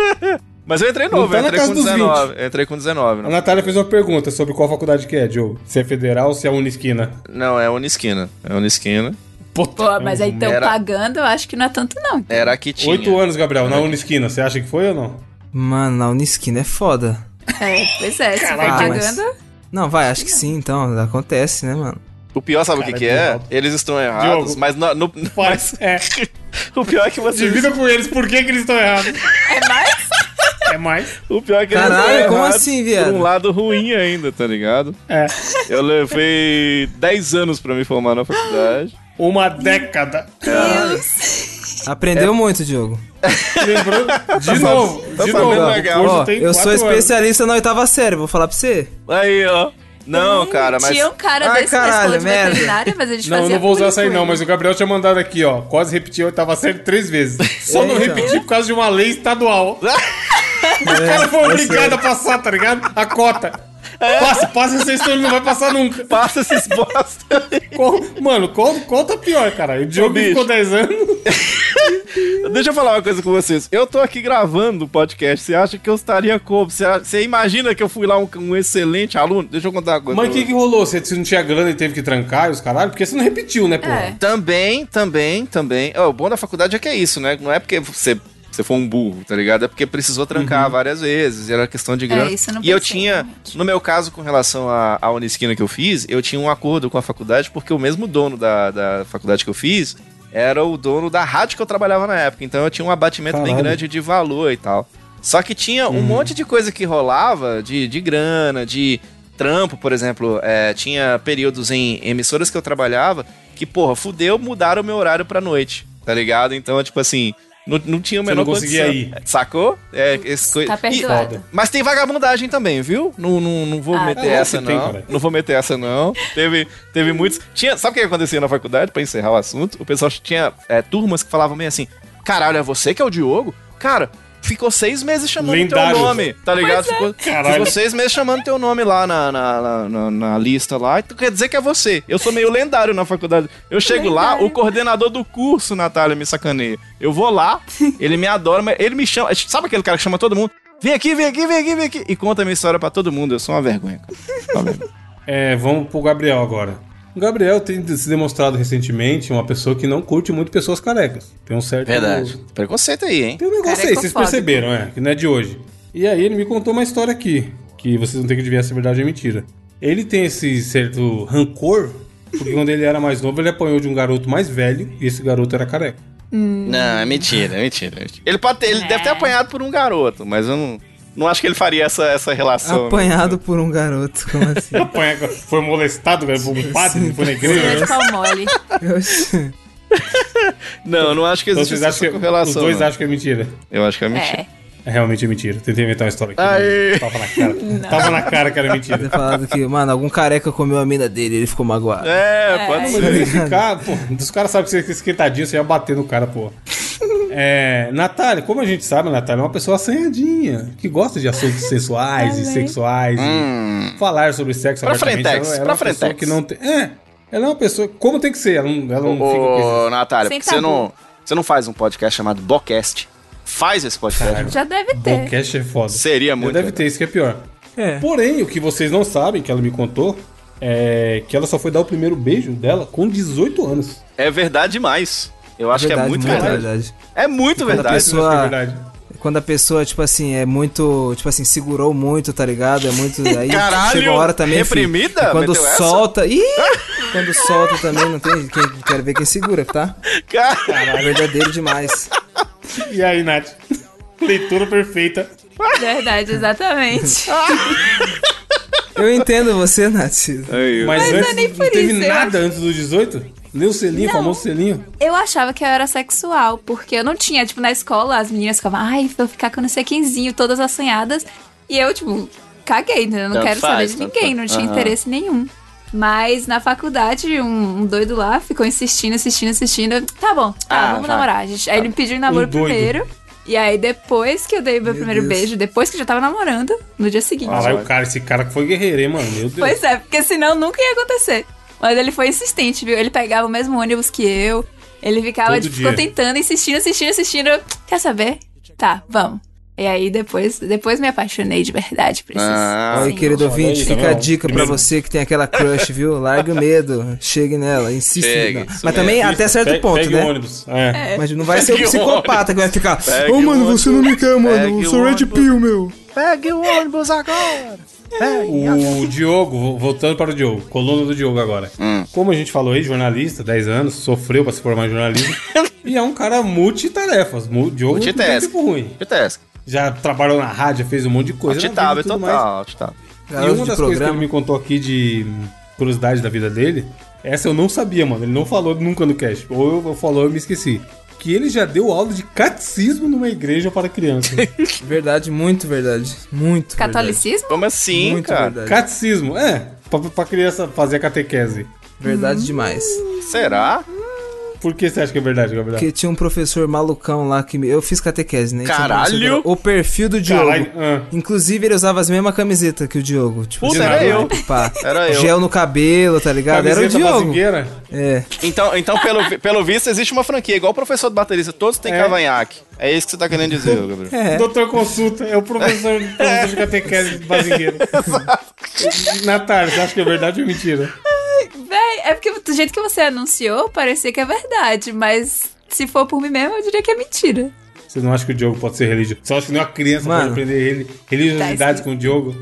[LAUGHS] Mas eu entrei novo, tá eu entrei casa com dos 19. Eu entrei com 19. A Não, Natália fez uma pergunta sobre qual faculdade que é, Diogo. Se é federal ou se é Unisquina. não é Unisquina. É Unisquina. Puta, Pô, mas aí então Era- pagando, eu acho que não é tanto, não. Era a que tinha. Oito anos, Gabriel, na Unisquina. Você acha que foi ou não? Mano, na Unisquina é foda. É, pois é, se for Caralho, mas- pagando. Não, vai, acho que sim, então. Acontece, né, mano? O pior, sabe o Cara, que, que é? Diogo. Eles estão errados, Diogo. mas no, no- Faz. É. [LAUGHS] o pior é que vocês. Divida com eles por que, que eles estão errados. É mais? É mais? O pior é que eles Caralho, estão como assim, Por viado? um lado ruim ainda, tá ligado? É. Eu levei 10 anos pra me formar na faculdade. Uma década. Deus. Aprendeu muito, Diogo. Lembrando. [LAUGHS] De novo. tá De novo. legal. Ó, eu sou quatro anos. especialista na oitava série, vou falar pra você. Aí, ó. Não, cara, mas. Tinha um cara Ai, desse na caralho, escola de merda. veterinária, mas a gente Não, eu não vou usar essa aí não, mas o Gabriel tinha mandado aqui, ó. Quase repetiu a oitava série três vezes. Só não Eita. repetir por causa de uma lei estadual. [LAUGHS] O cara foi obrigado a passar, tá ligado? A cota. Passa, passa essa história, não vai passar nunca. Passa esses bosta. Qual- mano, qual, qual tá pior, cara? O Diogo bicho. ficou 10 anos. [LAUGHS] Deixa eu falar uma coisa com vocês. Eu tô aqui gravando o podcast. Você acha que eu estaria como? Você, você imagina que eu fui lá um, um excelente aluno? Deixa eu contar uma coisa. Mas o que que rolou? Você, você não tinha grana e teve que trancar e os caralho? Porque você não repetiu, né, pô? É. Também, também, também. Ó, o bom da faculdade é que é isso, né? Não é porque você, você foi um burro, tá ligado? É porque precisou trancar várias vezes. Era questão de grana. É, isso eu não e eu tinha, realmente. no meu caso, com relação à, à Unisquina que eu fiz, eu tinha um acordo com a faculdade, porque o mesmo dono da, da faculdade que eu fiz era o dono da rádio que eu trabalhava na época. Então eu tinha um abatimento bem Caralho. grande de valor e tal. Só que tinha um monte de coisa que rolava de, de grana, de trampo, por exemplo. é, tinha períodos em emissoras que eu trabalhava que, porra, fudeu, mudaram o meu horário pra noite, tá ligado? Então, tipo assim, não, não tinha o Você menor não conseguia condição. ir. Sacou? É, esse coi- Tá E- perdoado. foda. mas tem vagabundagem também, viu? Não, não, não vou Ah, meter é, essa, tem, não. cara. não vou meter essa, não. Teve, teve muitos. Tinha, sabe o que acontecia na faculdade, pra encerrar o assunto? O pessoal tinha é, turmas que falavam meio assim: caralho, é você que é o Diogo? Cara. Ficou seis meses chamando Lendário. teu nome, tá ligado? Ficou, Caralho. ficou seis meses chamando teu nome lá na, na, na, na- na lista lá. Então quer dizer que é você. Eu sou meio lendário na faculdade. Eu chego lá, Lendário. o coordenador do curso, Natália, me sacaneia. Eu vou lá, ele me adora, mas ele me chama. Sabe aquele cara que chama todo mundo? Vem aqui, vem aqui, vem aqui, vem aqui. E conta a minha história pra todo mundo. Eu sou uma vergonha, cara. Uma vergonha. É, vamos pro Gabriel agora. O Gabriel tem se demonstrado recentemente uma pessoa que não curte muito pessoas carecas. Tem um certo. Preconceito aí, hein? Tem um negócio aí, vocês perceberam, é, que não é de hoje. E aí ele me contou uma história aqui, que vocês vão ter que adivinhar se é verdade ou mentira. Ele tem esse certo rancor, porque quando ele era mais novo, ele apanhou de um garoto mais velho, e esse garoto era careca. Não, é mentira, é mentira. é mentira. Ele, pode ter- ele deve ter apanhado por um garoto, mas eu não. Não acho que ele faria essa, essa relação. né? Apanhado por um garoto, como assim? [LAUGHS] Apanha- Foi molestado cara, por um padre, foi na igreja. Grande pau mole. Eu- [LAUGHS] Não, não acho que Então existe acham essa que, correlação. os dois não. acham que é mentira. Eu acho que é mentira. É. É realmente mentira. Tentei inventar uma história aqui. Aê. mas Tava na cara. Tava na cara que era Ter mentira. falado que, mano, algum careca comeu a mina dele ele ficou magoado. É, pode Mas ser. ficar, pô, os caras sabem que você é esquentadinho, você ia bater no cara, pô. É, Natália, como a gente sabe, a Natália é uma pessoa assanhadinha, que gosta de assuntos [LAUGHS] sensuais e sexuais, Hum. e falar sobre sexo Pra abertamente. frentex, ela, ela pra é uma pessoa frentex. que não tem... É, ela é uma pessoa... Como tem que ser, ela não, ela não fica com Ô. Natália, Sem você tabu. não, você não faz um podcast chamado Bocast? Faz esse podcast. Já deve ter. Podcast é foda. Seria muito Deve legal. ter, isso que é pior. É. Porém, o que vocês não sabem, que ela me contou, é que ela só foi dar o primeiro beijo dela com 18 anos. É verdade demais. Eu acho que é muito verdade. É muito Quando a verdade. pessoa- Acho que é verdade. Quando a pessoa, tipo assim, é muito. Tipo assim, segurou muito, tá ligado? É muito. Aí [LAUGHS] Caralho, chega a hora também. filho, reprimida? e quando essa? solta. Ih! [LAUGHS] quando solta também, não tem. Quem, quero ver quem segura, tá? Cara, É verdadeiro demais. E aí, Nath? Leitura perfeita. Verdade, exatamente. Eu entendo você, Nath. Mas, Mas antes não é nem não por teve isso, eu nada antes dos 18? Nem o selinho, o famoso selinho. Eu achava que eu era sexual, porque eu não tinha, tipo, na escola as meninas ficavam, ai, vou ficar com não sei quemzinho, todas assanhadas. E eu, tipo, caguei, né? Eu não quero faz, saber de ninguém, não tinha Aham. interesse nenhum. Mas na faculdade, um, um doido lá ficou insistindo, insistindo, insistindo. Tá bom, tá, Ah, vamos vai. namorar. gente. Aí ele me pediu em namoro Um primeiro. E aí, depois que eu dei meu, Meu primeiro Deus. beijo, depois que eu já tava namorando, no dia seguinte. Ah, lá, o cara, esse cara que foi guerreiro, hein, mano? Meu Deus. Pois é, porque senão nunca ia acontecer. Mas ele foi insistente, viu? Ele pegava o mesmo ônibus que eu. Ele ficava, Todo tipo, ficou dia. tentando, insistindo, insistindo, insistindo. Quer saber? Tá, vamos. E aí depois, depois me apaixonei de verdade por esses. Ah, Oi, querido ouvinte, fica tá a dica pra Primeiro- você que tem aquela crush, viu? Larga o medo, chegue nela, insiste. Isso Mas também Isso, até certo pe- ponto, pegue né? o ônibus. É. Mas não vai ser o Pegue o psicopata que vai ficar. Pegue Ô, mano, o você não me quer, mano. Pegue Eu sou Red. Pill, meu. Pegue o ônibus agora. O Diogo, voltando para o Diogo, coluna do Diogo agora. Hum. Como a gente falou aí, jornalista, 10 anos, sofreu pra se formar em jornalismo. [LAUGHS] e é um cara multitarefas. Mu- Diogo Multitask. tempo ruim. Multitask. Já trabalhou na rádio, fez um monte de coisa. Altitável e tudo total, mais. altitável. E uma das coisas que ele programa. me contou aqui de curiosidade da vida dele, essa eu não sabia, mano. Ele não falou nunca no cast. Ou eu falou eu me esqueci. Que ele já deu aula de catecismo numa igreja para crianças. [LAUGHS] Verdade, muito verdade. Muito. Catolicismo? Como assim, Muito cara? verdade. catecismo, é. Pra, pra criança fazer a catequese. Verdade demais. Será? Por que você acha que é verdade, Gabriel? Porque tinha um professor malucão lá que me... eu fiz catequese, né? Um Caralho! era O perfil do Diogo. Caralho, ah. Inclusive, ele usava as mesmas camisetas que o Diogo. Tipo, Puta, era eu. Pá. Era eu. Gel no cabelo, tá ligado? era o Camiseta Diogo. bazingueira. É. Então, então pelo, pelo visto, existe uma franquia, igual o professor do baterista, todos têm É. cavanhaque. É isso que você tá querendo dizer, [LAUGHS] Gabriel. É. Doutor Consulta, é o professor, [LAUGHS] professor de catequese bazingueiro. [LAUGHS] Natália, você acha que é verdade ou mentira? Véi, é porque do jeito que você anunciou, parecia que é verdade, mas se for por mim mesmo, eu diria que é mentira. Você não acha que o Diogo pode ser religioso? Você acha que nenhuma criança Mano. pode aprender reli- religiosidades Tá com o Diogo?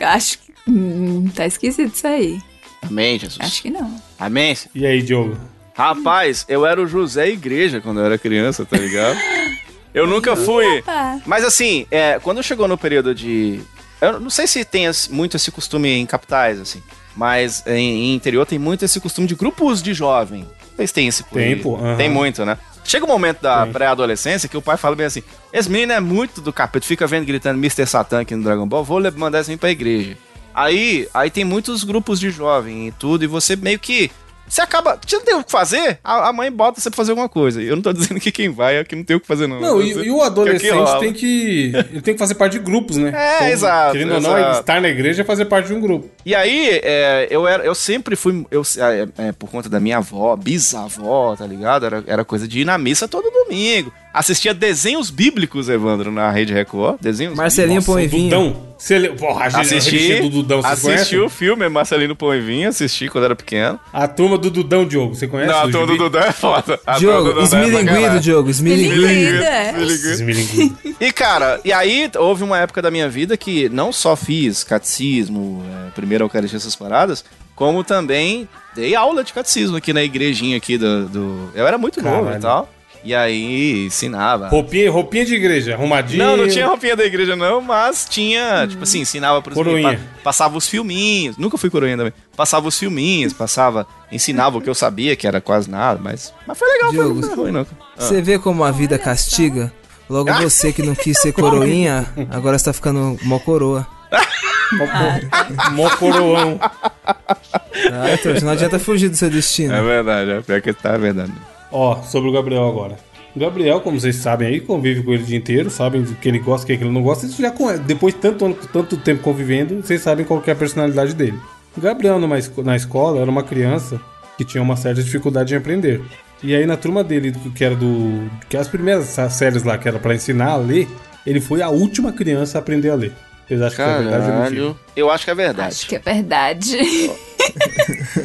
Acho que. Hum, tá esquisito isso aí. Amém, Jesus. Acho que não. Amém. E aí, Diogo? Rapaz, eu era o José Igreja quando eu era criança, tá ligado? [LAUGHS] Eu nunca fui. Tá. Mas assim, é, quando chegou no período de. Eu não sei se tem muito esse costume em capitais, assim. Mas em, em interior tem muito esse costume de grupos de jovem. Vocês têm esse por aí? Tem, muito, né? Chega um momento da pré-adolescência que o pai fala bem assim: esse menino é muito do capeta, fica vendo gritando Mr. Satan aqui no Dragon Ball, vou mandar esse menino pra igreja. Aí, aí tem muitos grupos de jovem e tudo, e você meio que. Você acaba. Você não tem o que fazer? A, a mãe bota você pra fazer alguma coisa. Eu não tô dizendo que quem vai é que não tem o que fazer, não. Não, e, e o adolescente que é rola. tem que. Ele tem que fazer parte de grupos, né? É, exato, Querendo ou não, exato. estar na igreja é fazer parte de um grupo. E aí, é, eu, era, eu sempre fui, eu, é, é, por conta da minha avó, bisavó, tá ligado? Era, era coisa de ir na missa todo domingo. Assistia desenhos bíblicos, Evandro, na Rede Record. Desenhos Marcelinho Nossa, Põe o e Vinho. Dudão. Você, porra, a Assisti, do Dudão, você assisti conhece? o filme Marcelino Põe e Vinho, assisti quando era pequeno. A turma do Dudão, Diogo, você conhece? Não, a turma do? Dudão é foda. A turma do Diogo, Dudão é esmilinguido, sacanagem. Diogo, esmilinguido. Esmilinguido, é. E, cara, e aí houve uma época da minha vida que não só fiz catecismo, é, primeira Eucaristia, essas paradas, como também dei aula de catecismo aqui na igrejinha aqui do... do- Eu era muito novo Caralho. e tal. E aí ensinava. Roupinha, roupinha de igreja, arrumadinho. Não, não tinha roupinha da igreja, não, mas tinha, tipo assim, ensinava pros Coroinha. passava os filminhos. Nunca fui coroinha também. Passava os filminhos, passava, ensinava o que eu sabia, que era quase nada, mas. Mas foi legal, foi, Diogo, não foi ruim, não. Você vê como a vida castiga? Logo você que não quis ser coroinha, agora você tá ficando mó coroa. [LAUGHS] Mó coroão. Ah, trouxa, não adianta fugir do seu É destino. verdade, é pior que tá, é verdade. Ó, sobre o Gabriel agora. O Gabriel, como vocês sabem aí, convive com ele o dia inteiro, sabem do que ele gosta, o que ele não gosta. Isso já. Depois de tanto, tanto tempo convivendo, vocês sabem qual que é a personalidade dele. O Gabriel, numa, na escola, era uma criança que tinha uma certa dificuldade em aprender. E aí, na turma dele, que era do. que as primeiras séries lá, que era pra ensinar a ler, ele foi a última criança a aprender a ler. Vocês acham que isso é verdade ou mentira? Caralho. Eu acho que é verdade. Acho que é verdade.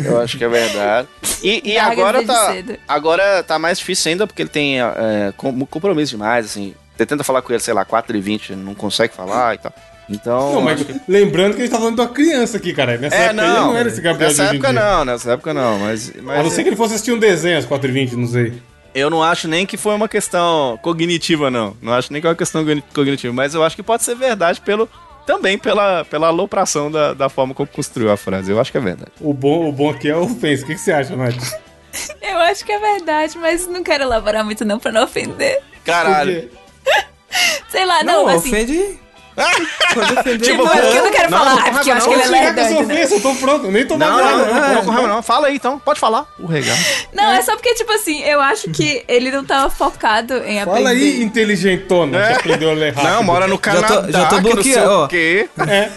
Eu acho que é verdade. E, e agora tá. Agora tá mais difícil ainda porque ele tem é, com- compromisso demais, assim. Você tenta falar com ele, sei lá, 4h20, não consegue falar e tal. Então. Não, mas que- lembrando que a gente tá falando de uma criança aqui, cara. Nessa É, época não. não era esse Gabriel nessa época não, nessa época não, mas. mas A não ser que ele fosse assistir um desenho às 4h20, não sei. Eu não acho nem que foi uma questão cognitiva, não. Não acho nem que é uma questão cogni- cognitiva, mas eu acho que pode ser verdade pelo. Também pela, pela alopração da, da forma como construiu a frase. Eu acho que é verdade. O bom, o bom aqui é a ofensa. O que, que você acha, Nath? [LAUGHS] Eu acho que é verdade, mas não quero elaborar muito não pra não ofender. Caralho. Sei lá, Não, não, assim... ofende. Tipo, Não, é eu não quero Não, falar, não tô é porque eu acho que ele não. é Chegar com essa lerdo. ofensa, eu tô pronto. Eu nem tô Não, não, magoado. não, não, não, com raiva, não. Fala aí então, pode falar. O regalo. Não, é só porque, tipo assim, eu acho que ele não tava focado em aprender. Fala aí, inteligentona, É. que aprendeu a ler rápido. Não, mora no Já Canadá, tô- já tô que não sei bloqueando, o quê. É.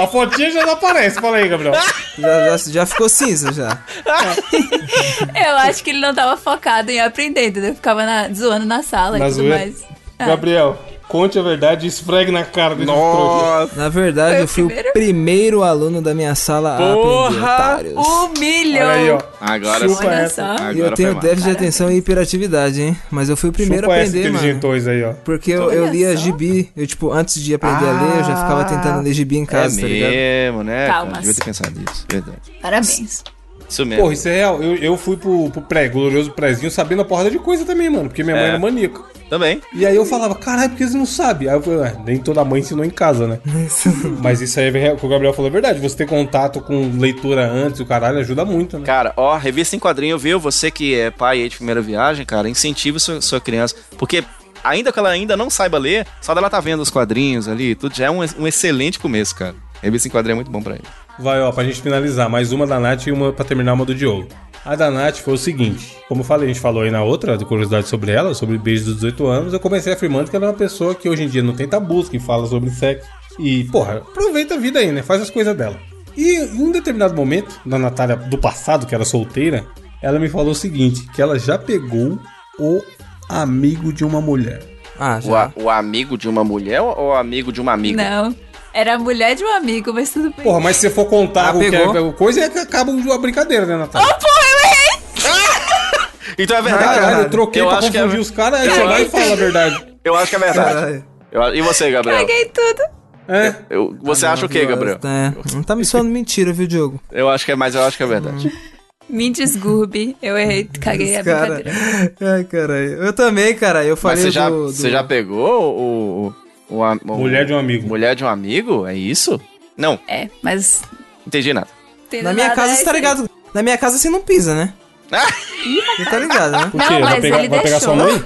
A fotinha já não aparece. Fala aí, Gabriel. Já, já, já ficou cinza já. [LAUGHS] Eu acho que ele não tava focado em aprender, entendeu? Ficava na- zoando na sala Na e tudo zoeira? mais. Ah. Gabriel, conte a verdade e esfregue na cara desse trouxa. Nossa. Na verdade, eu fui primeiro? o primeiro aluno da minha sala a Porra! aprender, otários. Humilhou! Olha aí, ó. Agora Chupa sim. Olha essa. só. E Agora eu tenho déficit de atenção e hiperatividade, hein? Mas eu fui o primeiro Chupa a essa aprender, mano. inteligentões aí, ó. Porque eu, eu lia só. gibi. Eu, tipo, antes de aprender a ler, eu já ficava tentando ler gibi em casa, é tá ligado? mesmo, né? Calma. Devia ter pensado nisso. Verdade. Parabéns. Isso mesmo. Porra, isso é real. Eu, eu fui pro, pro pré, glorioso prézinho, sabendo a porrada de coisa também, mano. Porque minha mãe É. era maníaca. Também. E aí eu falava, caralho, porque eles não sabem? Aí eu falei, ué, nem toda mãe ensinou em casa, né? [LAUGHS] Mas isso aí, é o que o Gabriel falou é verdade. Você ter contato com leitura antes, o caralho, ajuda muito, né? Cara, ó, revista em quadrinho, viu? Você que é pai aí de primeira viagem, cara, incentive sua, sua criança. Porque ainda que ela ainda não saiba ler, só dela tá vendo os quadrinhos ali, tudo já é um, um excelente começo, cara. Revista em quadrinho é muito bom pra ele. Vai, ó, pra gente finalizar, mais uma da Nath e uma pra terminar uma do Diogo. A da Nath foi o seguinte: como eu falei, a gente falou aí na outra, de curiosidade sobre ela, sobre beijo dos 18 anos, eu comecei afirmando que ela é uma pessoa que hoje em dia não tem tabus, que fala sobre sexo. E, porra, aproveita a vida aí, né? Faz as coisas dela. E em um determinado momento, da Natália do passado, que era solteira, ela me falou o seguinte: que ela já pegou o amigo de uma mulher. Ah, O, já. a- o amigo de uma mulher ou o amigo de uma amiga? Não. Era a mulher de um amigo, mas tudo bem. Porra, mas se você for contar Ah, o que é o coisa, é que acaba a brincadeira, né, Natália? Então é verdade. Caralho, eu troquei Eu pra acho que é- confundir os caras, aí Eu você vai e acho- fala a verdade. [LAUGHS] Eu acho que é verdade. Eu- e você, Gabriel? Caguei tudo. É? Eu- você acha o quê, Gabriel? É, não tá me soando mentira, viu, Diogo? Eu acho que é, mas eu acho que é verdade. Me desgurbe. Eu errei, caguei a Cara, brincadeira. ai, caralho. Eu também, cara. Eu Mas falei você já, do, do- você já pegou o, o, o, a- o- Mulher de um amigo. Mulher de um amigo? É isso? Não, É, mas. entendi nada. tendo Na minha nada casa, é você tá ligado? Na minha casa você não pisa, né? Você tá ligado, né? Não, quê? Vai mas pegar, ele vai pegar sua mãe?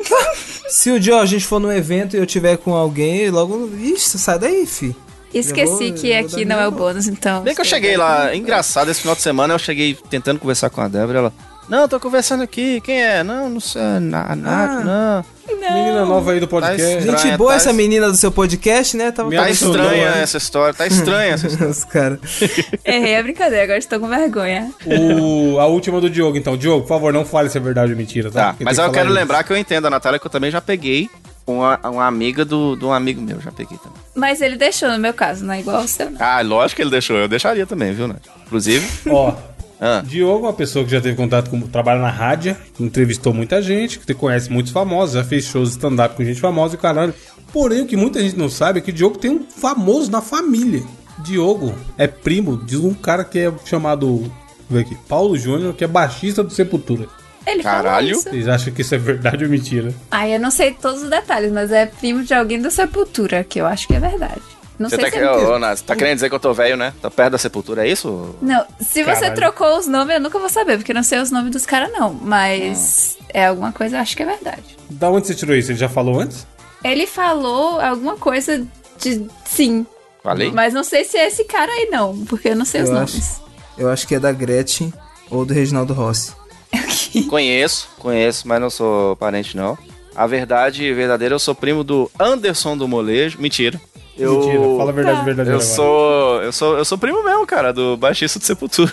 [LAUGHS] Se o dia a gente for num evento e eu tiver com alguém, logo. Ixi, sai daí, fi. Esqueci vou- que aqui não é o bônus, então. Bem que eu cheguei lá, engraçado, esse final de semana eu cheguei tentando conversar com a Débora, ela... Não, tô conversando aqui, quem é? Não, não sei, Na- a Nath, Ah. não. Menina nova aí do podcast. Tá Gente Estranha, boa tá? essa menina do seu podcast, né? Tava Tá estranha né? essa história, tá estranha essa história. [LAUGHS] Os caras. [LAUGHS] Errei a brincadeira, agora estou com vergonha. O, a última do Diogo, então. Diogo, por favor, não fale se é verdade ou mentira, tá? Tá, mas tem eu que quero falar lembrar que eu entendo a Natália, que eu também já peguei uma, uma amiga do, de um amigo meu, já peguei também. Mas ele deixou no meu caso, não é igual ao seu, não. Ah, lógico que ele deixou, eu deixaria também, viu, Nath? Inclusive, isso. Ó, [LAUGHS] ah, Diogo é uma pessoa que já teve contato com. trabalha na rádio, entrevistou muita gente, que conhece muitos famosos, já fez shows stand-up com gente famosa e o caralho. Porém, o que muita gente não sabe é que Diogo tem um famoso na família. Diogo é primo de um cara que é chamado. Ver aqui. Paulo Júnior, que é baixista do Sepultura. Ele Caralho. falou isso. Vocês acham que isso é verdade ou mentira? Ai, eu não sei todos os detalhes, mas é primo de alguém da Sepultura, que eu acho que é verdade. Não Você sei tá, se que- é ô, Nath, tá querendo dizer que eu tô velho, né? Tá perto da sepultura, é isso? Não, se você Caralho. trocou os nomes, eu nunca vou saber, porque eu não sei os nomes dos caras, não. Mas é alguma coisa, eu acho que é verdade. Da onde você tirou isso? Ele já falou antes? Ele falou alguma coisa de sim. Falei? Mas não sei se é esse cara aí, não, porque eu não sei os Eu nomes. Eu acho que é da Gretchen ou do Reginaldo Rossi. [LAUGHS] Conheço, conheço, mas não sou parente, não. A verdade verdadeira, eu sou primo do Anderson do Molejo. Mentira. Eu, Mentira, fala a verdade Tá. verdadeira eu agora. sou, eu sou, eu sou primo mesmo, cara, do baixista de Sepultura.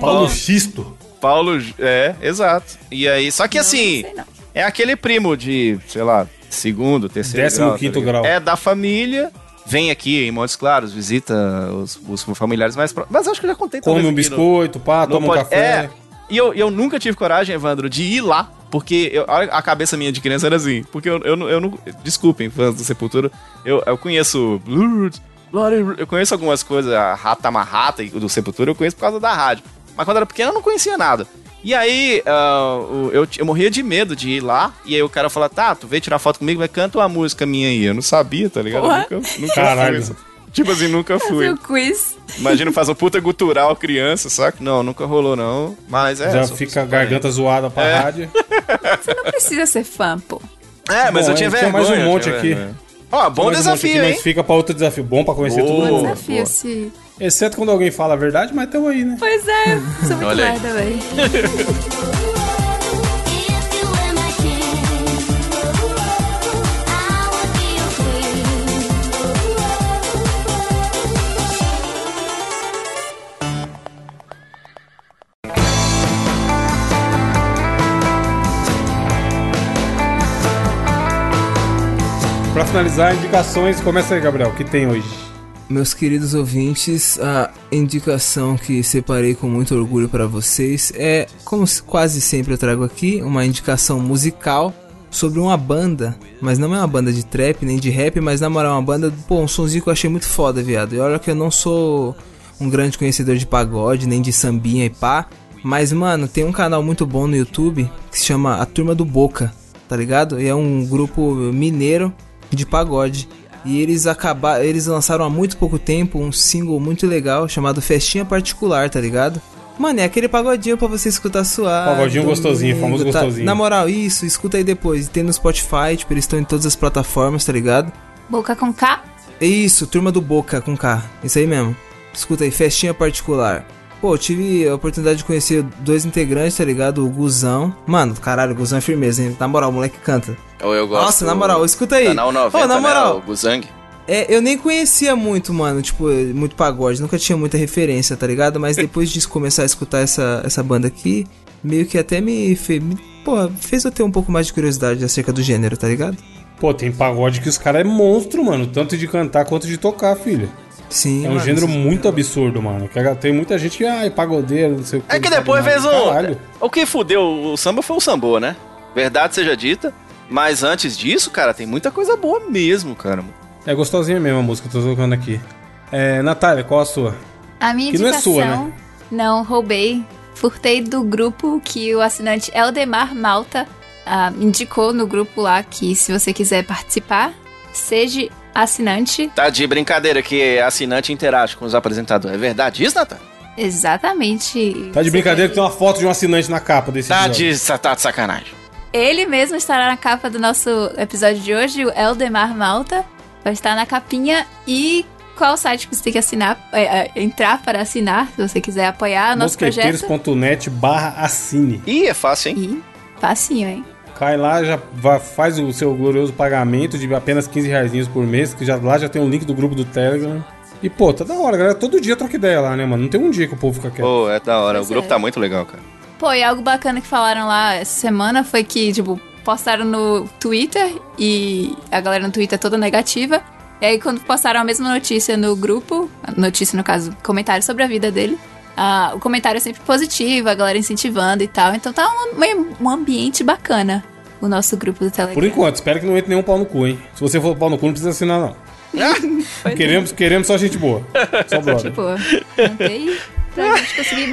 Paulo Xisto. Paulo, é, exato. E aí, só que Não, assim, não não. é aquele primo de, sei lá, segundo, terceiro Décimo grau. quinto ligado? grau. É da família, vem aqui em Montes Claros, visita os, os familiares mais próximos. Mas acho que eu já contei Come um aqui biscoito, pá, no toma um café. É, e eu, eu nunca tive coragem, Evandro, de ir lá, porque eu- a cabeça minha de criança era assim. Porque eu, eu, não- eu não. Desculpem, fãs do Sepultura, eu, eu conheço. Eu conheço algumas coisas, a Rata Marrata e do Sepultura, eu conheço por causa da rádio. Mas quando eu era pequeno eu não conhecia nada. E aí, ah, o- eu, eu morria de medo de ir lá, e aí o cara fala, tá, tu veio tirar foto comigo, vai canta uma música minha aí. Eu não sabia, tá ligado? Porra. nunca, nunca Caralho. Tipo assim, nunca fui. Seu quiz. Imagina fazer um puta gutural criança, saca? Não, nunca rolou não. Mas é. Já fica a garganta zoada pra É. rádio. [LAUGHS] Você não precisa ser fã, pô. É, mas Bom, eu tinha vergonha. mais um monte aqui. vergonha. Ó, bom Mais um desafio, aqui, hein? Mas fica pra outro desafio. Bom pra conhecer Boa. todo Bom desafio, boa. se... Exceto quando alguém fala a verdade, mas tamo aí, né? Pois é, sou muito merda, velho. [LAUGHS] finalizar, indicações. Começa aí, Gabriel. Que tem hoje? Meus queridos ouvintes, a indicação que separei com muito orgulho para vocês é, como quase sempre eu trago aqui, uma indicação musical sobre uma banda, mas não é uma banda de trap nem de rap, mas na moral, uma banda, pô, um sonzinho que eu achei muito foda, viado. E olha que eu não sou um grande conhecedor de pagode, nem de sambinha e pá, mas mano, tem um canal muito bom no YouTube que se chama A Turma do Boca, tá ligado? E é um grupo mineiro de pagode. E eles acabaram, eles lançaram há muito pouco tempo um single muito legal chamado Festinha Particular, tá ligado? Mano, é aquele pagodinho pra você escutar suave. Pagodinho gostosinho, domingo, famoso tá? gostosinho. Na moral, isso, escuta aí depois. Tem no Spotify, tipo, eles estão em todas as plataformas, tá ligado? Boca com K. Isso, Turma do Boca com K. Isso aí mesmo. Escuta aí, Festinha Particular. Pô, eu tive a oportunidade de conhecer dois integrantes, tá ligado? O Guzão. Mano, caralho, o Guzão é firmeza, hein? Na moral, o moleque canta. Eu, eu gosto. Nossa, na moral, escuta aí. Canal 90, Ô, na moral, né? O Guzang. é, eu nem conhecia muito, mano, tipo, muito pagode, nunca tinha muita referência, tá ligado? Mas depois de começar a escutar essa, essa banda aqui, meio que até me, fe, me pô, fez eu ter um pouco mais de curiosidade acerca do gênero, tá ligado? Pô, tem pagode que os caras é monstro, mano. Tanto de cantar quanto de tocar, filho. Sim. É um mano, gênero muito absurdo, mano. Que Tem muita gente que, ah, é pagodeiro, não sei o que. É que depois fez um. Caralho. O que fudeu o samba foi o sambô, né? Verdade seja dita. Mas antes disso, cara, tem muita coisa boa mesmo, cara. É gostosinha mesmo a música, tô tocando aqui. É, Natália, qual a sua? A minha Que não é indicação... sua, né? Não, roubei. Furtei do grupo que o assinante Eldemar Malta ah, indicou no grupo lá que se você quiser participar, seja assinante. Tá de brincadeira que assinante interage com os apresentadores. É verdade isso, Natan? Exatamente. Tá de brincadeira que tem- uma foto de um assinante na capa desse Tá episódio. de, tá de sacanagem. Ele mesmo estará na capa do nosso episódio de hoje, o Eldemar Malta. Vai estar na capinha e qual o site que você tem que assinar, é, é, entrar para assinar, se você quiser apoiar o nosso projeto. Mosqueteiros.net barra assine. Ih, é fácil, hein? E facinho, hein? Cai lá, já va- faz o seu glorioso pagamento de apenas 15 reais por mês, que já, lá já tem um link do grupo do Telegram. E, pô, tá da hora, galera. Todo dia troca ideia lá, né, mano? Não tem um dia que o povo fica quieto. Pô, é da hora. Pois o grupo é. tá muito legal, cara. Pô, e algo bacana que falaram lá essa semana foi que, tipo, postaram no Twitter e a galera no Twitter é toda negativa. E aí, quando postaram a mesma notícia no grupo, notícia no caso, comentário sobre a vida dele, ah, o comentário é sempre positivo, a galera incentivando e tal. Então tá um, um ambiente bacana o nosso grupo do Telegram. Por enquanto, espero que não entre nenhum pau no cu, hein? Se você for pau no cu, não precisa assinar, não. [LAUGHS] Pois é. Queremos, queremos só gente boa. Só brother. Tipo, não tem pra gente conseguir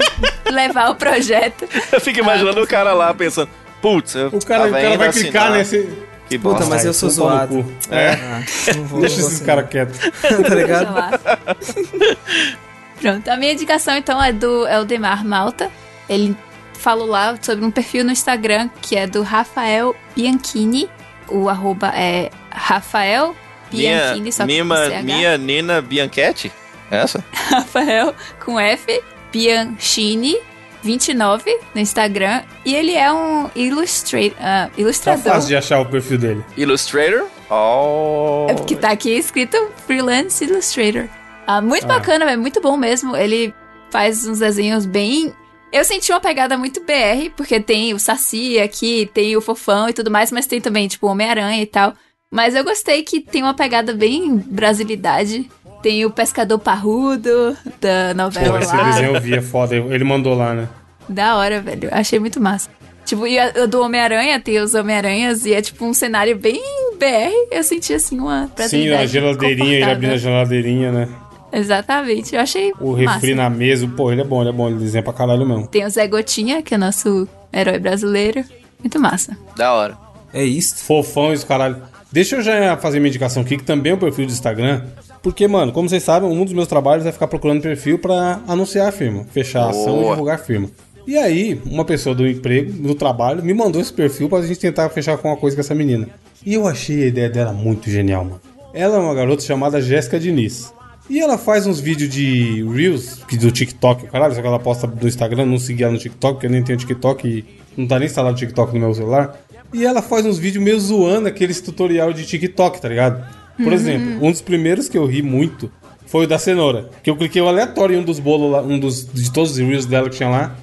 levar o projeto. Eu fico imaginando o cara lá pensando, putz, eu O cara, o cara vai assinar. clicar nesse. Que Puta, bosta. mas eu sou pau no zoado. cu. É. Ah, não vou, Deixa esses caras quietos. [LAUGHS] tá ligado? [LAUGHS] Pronto, a minha indicação então é do Eldemar Malta. Ele falou lá sobre um perfil no Instagram que é do Rafael Bianchini. O arroba é Rafael Minha, Bianchini, só minha, com CH. minha Nina Bianchetti? Essa? [LAUGHS] Rafael com F, Bianchini 29 no Instagram. E ele é um illustra ah, Tá ilustrador. fácil de achar o perfil dele. Illustrator? Oh. É porque tá aqui escrito Freelance Illustrator. Ah, muito Ah. bacana, é muito bom mesmo. Ele faz uns desenhos bem. Eu senti uma pegada muito BR, porque tem o Saci aqui, tem o Fofão e tudo mais, mas tem também, tipo, o Homem-Aranha e tal. Mas eu gostei que tem uma pegada bem brasilidade. Tem o Pescador Parrudo da novela Porra, esse lá. desenho eu vi, é foda. Ele mandou lá, né? Da hora, velho. Achei muito massa. Tipo, e a, do Homem-Aranha, tem os Homem-Aranhas, e é tipo um cenário bem BR. Eu senti, assim, uma Sim, a geladeirinha, ele abrindo a geladeirinha, né? Exatamente, eu achei O massa. refri na mesa. Pô, ele é bom, ele é bom. Ele desenha pra caralho mesmo. Tem o Zé Gotinha, que é nosso herói brasileiro. Muito massa. Da hora. É isso. Fofão e os caralho. Deixa eu já fazer minha indicação aqui, que também é um perfil do Instagram. Porque, mano, como vocês sabem, um dos meus trabalhos é ficar procurando perfil pra anunciar a firma, fechar a ação e Boa. divulgar a firma. E aí, uma pessoa do emprego, do trabalho, me mandou esse perfil pra gente tentar fechar com uma coisa com essa menina. E eu achei a ideia dela muito genial, mano. Ela é uma garota chamada Jéssica Diniz. E ela faz uns vídeos de Reels, que do TikTok, caralho, só que ela posta do Instagram, não seguir ela no TikTok, porque eu nem tenho TikTok e não tá nem instalado o TikTok no meu celular. E ela faz uns vídeos meio zoando aqueles tutorial de TikTok, tá ligado? Por exemplo, um dos primeiros que eu ri muito foi o da cenoura. Que eu cliquei o aleatório em um dos bolos lá, um dos de todos os reels dela que tinha lá.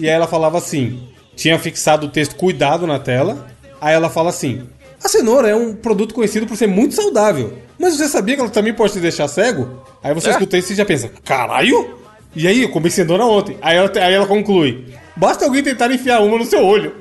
E aí ela falava assim: tinha fixado o texto cuidado na tela. Aí ela fala assim: a cenoura é um produto conhecido por ser muito saudável. Mas você sabia que ela também pode te deixar cego? Aí você É? escuta isso e já pensa: caralho? E aí, eu comi cenoura ontem. Aí ela, aí ela conclui: basta alguém tentar enfiar uma no seu olho.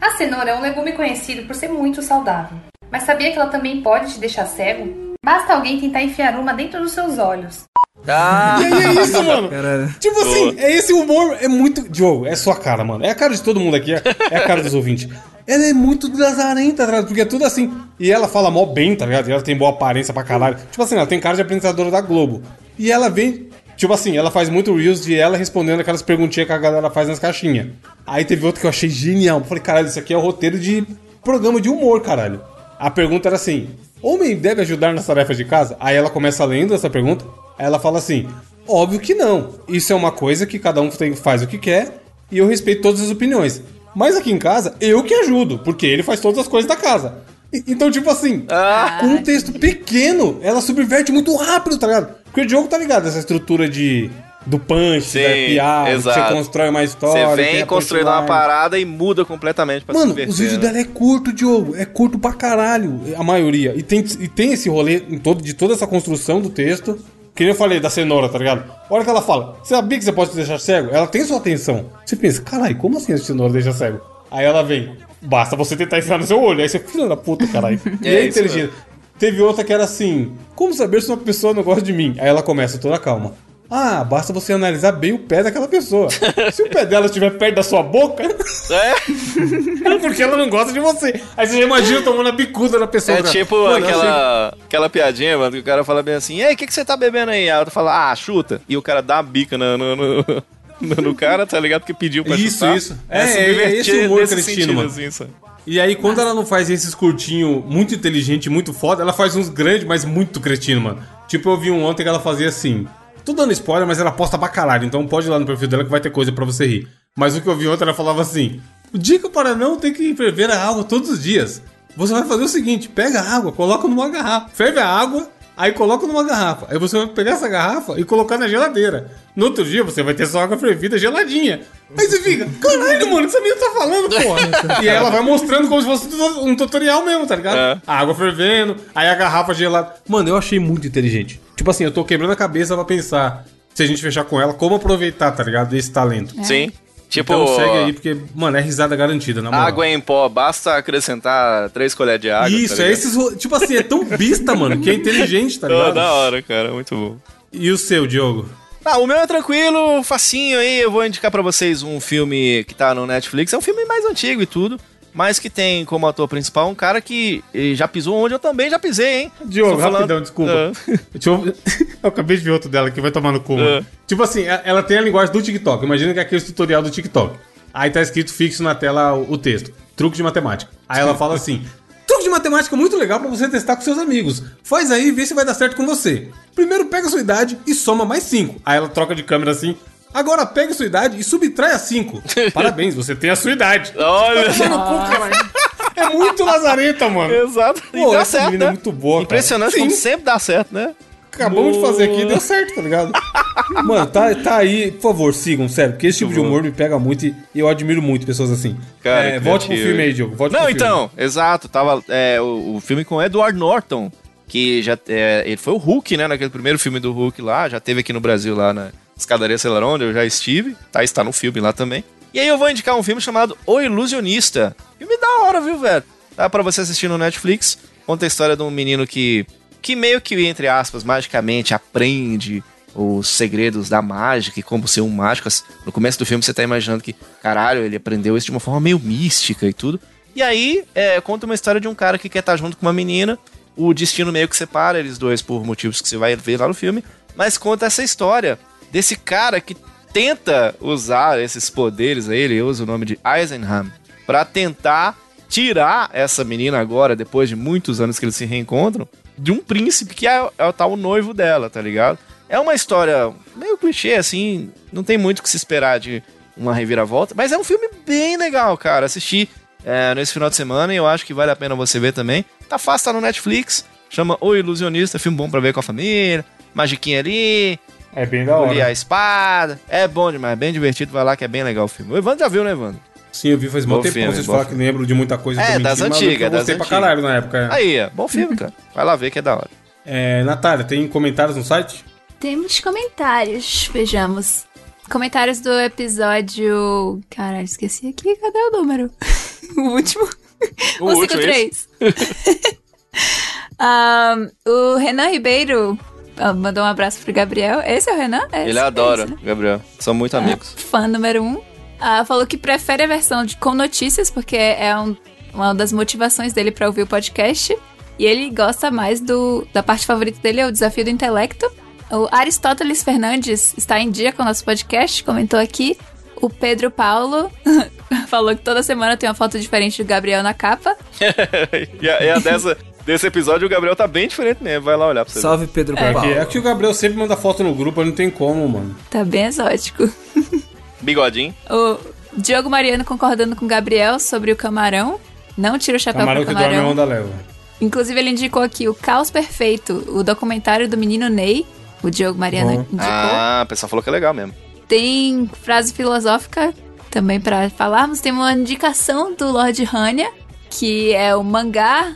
A cenoura é um legume conhecido por ser muito saudável. Mas sabia que ela também pode te deixar cego? Basta alguém tentar enfiar uma dentro dos seus olhos. Ah, E aí é isso, [LAUGHS] mano. Caralho. Tipo assim, é esse humor, é muito. Diogo, é sua cara, mano. É a cara de todo mundo aqui, é, é a cara dos ouvintes. Ela é muito lazarenta, tá ligado? Porque é tudo assim. E ela fala mó bem, tá ligado? E ela tem boa aparência pra caralho. Tipo assim, ela tem cara de apresentadora da Globo. E ela vem. Tipo assim, ela faz muito reels de ela respondendo aquelas perguntinhas que a galera faz nas caixinhas. Aí teve outro que eu achei genial. Eu falei, caralho, isso aqui é o roteiro de programa de humor, caralho. A pergunta era assim: Homem deve ajudar nas tarefas de casa? Aí ela começa lendo essa pergunta. Ela fala assim: Óbvio que não. Isso é uma coisa que cada um tem- faz o que quer e eu respeito todas as opiniões. Mas aqui em casa, eu que ajudo, porque ele faz todas as coisas da casa. E- Então, tipo assim, Ah. com um texto pequeno, ela subverte muito rápido, tá ligado? Porque o jogo tá ligado, essa estrutura de. Do punch, Sim, da piada, que você exato. constrói uma história. você vem construindo uma parada e muda completamente pra Mano, os vídeos dela é curto, Diogo. É curto pra caralho, a maioria. E tem, e tem esse rolê todo, de toda essa construção do texto. Que nem eu falei da cenoura, tá ligado? A hora que ela fala, você sabia que você pode te deixar cego? Ela tem sua atenção. Você pensa, caralho, como assim a cenoura deixa cego? Aí ela vem, basta você tentar enfiar no seu olho. Aí você, filho da puta, caralho. [LAUGHS] E É é, isso inteligente. Teve outra que era assim: Como saber se uma pessoa não gosta de mim? Aí ela começa toda calma. Ah, basta você analisar bem o pé daquela pessoa. [LAUGHS] Se o pé dela estiver perto da sua boca, É, é porque ela não gosta de você. Aí você já imagina tomando a bicuda da pessoa. é cara. tipo Mano, aquela, aquela piadinha, mano, que o cara fala bem assim, e aí, o que, que você tá bebendo aí? A outra fala, ah, chuta. E o cara dá uma bica no, no, no, no- cara, tá ligado? Que pediu pra Isso, chutar. isso. É, é, é esse subvertir humor mano. assim, sabe? E aí, quando ela não faz esses curtinhos muito inteligente, muito foda, ela faz uns grandes, mas muito cretino, mano. Tipo, eu vi um ontem que ela fazia assim. Tô dando spoiler, mas ela posta pra caralho. Então pode ir lá no perfil dela que vai ter coisa pra você rir. Mas o que eu vi ontem, ela falava assim: Dica para não ter que ferver a água todos os dias. Você vai fazer o seguinte: pega a água, coloca numa garrafa. Ferve a água, aí coloca numa garrafa. Aí você vai pegar essa garrafa e colocar na geladeira. No outro dia você vai ter sua água fervida geladinha. Aí você fica, caralho, mano, o que essa menina tá falando, porra? e aí ela vai mostrando como se fosse um tutorial mesmo, tá ligado? É. A água fervendo, aí a garrafa gelada. Mano, eu achei muito inteligente. Tipo assim, eu tô quebrando a cabeça pra pensar, se a gente fechar com ela, como aproveitar, tá ligado? Desse talento. Sim. Tipo, Então segue aí, porque, mano, é risada garantida, na moral. água em pó, basta acrescentar três colheres de água. Isso, tá é esses. Tipo assim, é tão bista, mano, que é inteligente, tá [LAUGHS] ligado? da hora, cara, muito bom. E o seu, Diogo? Ah, o meu é tranquilo, facinho aí. Eu vou indicar pra vocês um filme que tá no Netflix. É um filme mais antigo e tudo. Mas que tem como ator principal um cara que eh, já pisou onde eu também já pisei, hein? Diogo, falando- rapidão, desculpa. [LAUGHS] Deixa eu... [LAUGHS] eu acabei de ver outro dela que vai tomar no cu. É. Tipo assim, a- ela tem a linguagem do TikTok. Imagina que é aquele tutorial do TikTok. Aí tá escrito fixo na tela o, texto. Truque de matemática. Aí ela fala assim: Truque de matemática é muito legal pra você testar com seus amigos. Faz aí e vê se vai dar certo com você. Primeiro pega a sua idade e soma mais 5. Aí ela troca de câmera assim. Agora pega a sua idade e subtrai a 5. [LAUGHS] Parabéns, você tem a sua idade. Olha, É muito lazareta, mano. exato. E Pô, dá essa certo, é né? muito boa, cara. Impressionante Sim. como sempre dá certo, né? Acabamos de fazer aqui e deu certo, tá ligado? Mano, tá, tá aí, por favor, sigam, sério, porque esse tipo de humor me pega muito e eu admiro muito pessoas assim. Cara, é, volte pro filme aí, Diogo. Volte Não, pro filme. então, exato. Tava é, o, o filme com Edward Norton, que já é, ele foi o Hulk, né? Naquele primeiro filme do Hulk lá, já teve aqui no Brasil lá na Escadaria Celarão, onde eu já estive. Tá, está no filme lá também. E aí eu vou indicar um filme chamado O Ilusionista. Filme da hora, viu, velho? Tá pra você assistir no Netflix. Conta a história de um menino que, que meio que, entre aspas, magicamente aprende os segredos da mágica e como ser um mágico. No começo do filme você tá imaginando que, caralho, ele aprendeu isso de uma forma meio mística e tudo. E aí, é, conta uma história de um cara que quer estar junto com uma menina. O destino meio que separa eles dois por motivos que você vai ver lá no filme. Mas conta essa história desse cara que tenta usar esses poderes aí, ele usa o nome de Eisenham, pra tentar tirar essa menina agora, depois de muitos anos que eles se reencontram, de um príncipe que é, é o tal noivo dela, tá ligado? É uma história meio clichê, assim, não tem muito o que se esperar de uma reviravolta, mas é um filme bem legal, cara. Assisti é, nesse final de semana e eu acho que vale a pena você ver também. Tá fácil, tá no Netflix, chama O Ilusionista, filme bom pra ver com a família, magiquinha ali, É bem da polir a hora. espada. É bom demais, bem divertido, vai lá que é bem legal o filme. O Evandro já viu, né, Evandro? Sim, eu vi faz muito Bom tempo filme, vocês bom falar que lembro de muita coisa. É, das antigas, Eu gostei das pra caralho na época. é. Aí, ó, bom filme, cara. Vai lá ver que é da hora. É, Natália, tem comentários no site? Temos comentários, vejamos. Comentários do episódio. Caralho, esqueci aqui. Cadê o número? [LAUGHS] o último. O último, 153. [LAUGHS] Ahn, o Renan Ribeiro ah, mandou um abraço pro Gabriel. Esse é o Renan? É Ele esse, adora, é esse, né? Gabriel. São muito amigos. Fã número um. Ah, falou que prefere a versão de com notícias, porque é um- uma das motivações dele pra ouvir o podcast. E ele gosta mais do. Da parte favorita dele é o desafio do intelecto. O Aristóteles Fernandes está em dia com o nosso podcast, comentou aqui. O Pedro Paulo [LAUGHS] falou que toda semana tem uma foto diferente do Gabriel na capa. [LAUGHS] e a, e a dessa, desse episódio, o Gabriel tá bem diferente mesmo. Vai lá olhar pra você. ver. Salve Pedro É, Paulo. é que o Gabriel sempre manda foto no grupo, não tem como, mano. Tá bem exótico. [LAUGHS] Bigodinho. O Diogo Mariano concordando com o Gabriel sobre o camarão. Não tira o chapéu Camarão pro que dorme a camarão. onda leva. Inclusive, ele indicou aqui o Caos Perfeito, o documentário do menino Ney. O Diogo Mariano Bom. indicou. Ah, o pessoal falou que é legal mesmo. Tem frase filosófica também pra falarmos. Tem uma indicação do Lord Hanya, que é o mangá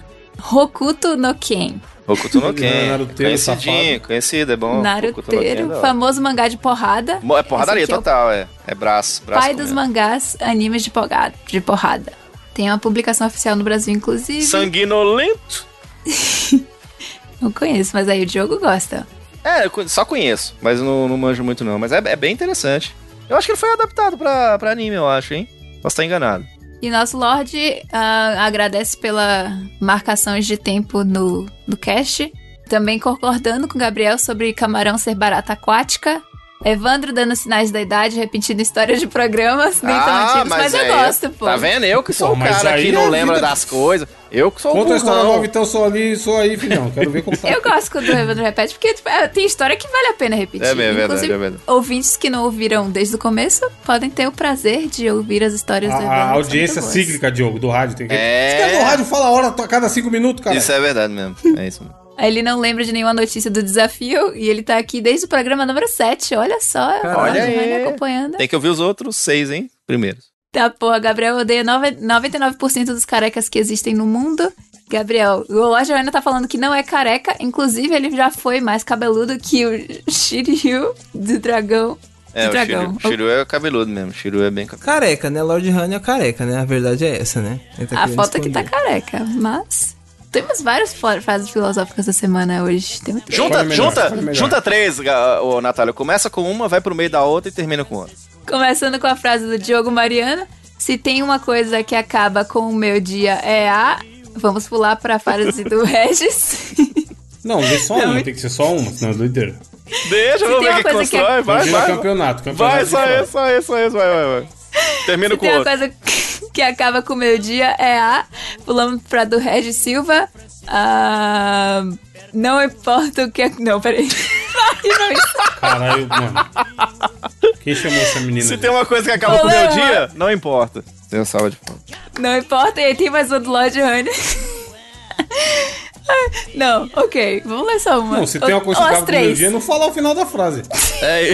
Hokuto no Ken. Hokuto no [LAUGHS] Ken. Naruteiro Conhecidinho, safado. conhecido, é bom. No Ken é Naruteiro, famoso mangá de porrada. É porradaria é o total, é. É braço. braço Pai dos comendo. mangás, animes de porrada, de porrada. Tem uma publicação oficial no Brasil, inclusive. Sanguinolento. [LAUGHS] Não conheço, mas aí o Diogo gosta. É, só conheço, mas não, não manjo muito não. Mas é, é bem interessante. Eu acho que ele foi adaptado pra, pra anime, eu acho, hein? Posso estar enganado. E nosso Lorde ah, agradece pela marcações de tempo no, no cast. Também concordando com o Gabriel sobre camarão ser barata aquática. Evandro dando sinais da idade, repetindo histórias de programas, nem tão antigos, mas, eu aí- gosto, pô. Tá vendo? Eu que sou Pô, o mas cara que não é lembra vida- das coisas. Eu que sou o Conta a história nova, então sou ali, sou aí, filhão. Quero ver como [LAUGHS] tá. Eu gosto quando o Evandro repete, porque tipo, é, tem história que vale a pena repetir. É mesmo, é verdade, Inclusive, é verdade. ouvintes que não ouviram desde o começo podem ter o prazer de ouvir as histórias do A, Evandro. a audiência muito cíclica, Diogo, do rádio. Tem que... É. Esse cara do rádio fala a hora a cada cinco minutos, cara. Isso é verdade mesmo. É isso mesmo. Aí Ele não lembra de nenhuma notícia do desafio e ele tá aqui desde o programa número 7. Olha só, Caralho. Olha aí. acompanhando. Tem que ouvir os outros seis, hein? Primeiros. Tá, porra, Gabriel odeia nove- 99% dos carecas que existem no mundo. Gabriel, o Lorde Rainer tá falando que não é careca, inclusive ele já foi mais cabeludo que o Shiryu do dragão. É, do o dragão. Shiryu, Shiryu é cabeludo mesmo. Shiryu é bem cabeludo. Careca, né? Lord Han é careca, né? A verdade é essa, né? Tá A foto aqui tá esconder. careca, mas temos várias frases filosóficas da semana hoje. Tem. Junta, junta, junta três, ô, Natália. Começa com uma, vai pro meio da outra e termina com outra. Começando com a frase do Diogo Mariano. Se tem uma coisa que acaba com o meu dia é a... Vamos pular pra frase do [LAUGHS] Regis. Não, lê só Não, uma, e- tem que ser só uma, senão é doideira. Deixa, vamos ver o que coisa que é- constrói. Vai, Vai, campeonato, campeonato. Vai, só isso, só isso, só isso. Vai, vai, vai. [LAUGHS] Termina Se com tem uma outra. coisa que acaba com o meu dia é a... Pulamos pra do Regis Silva. Ah, não importa o que... Não, peraí. [LAUGHS] Caralho, mano. Quem chamou essa menina? Se tem uma coisa que acaba com o meu dia, não importa. Tem uma salva de palmas. Não importa, e aí tem mais um do Lord Honey. [LAUGHS] Não, ok, vamos ler só uma. Não, se tem uma coisa que Ou as acaba com o meu três. dia, não fala o final da frase. É,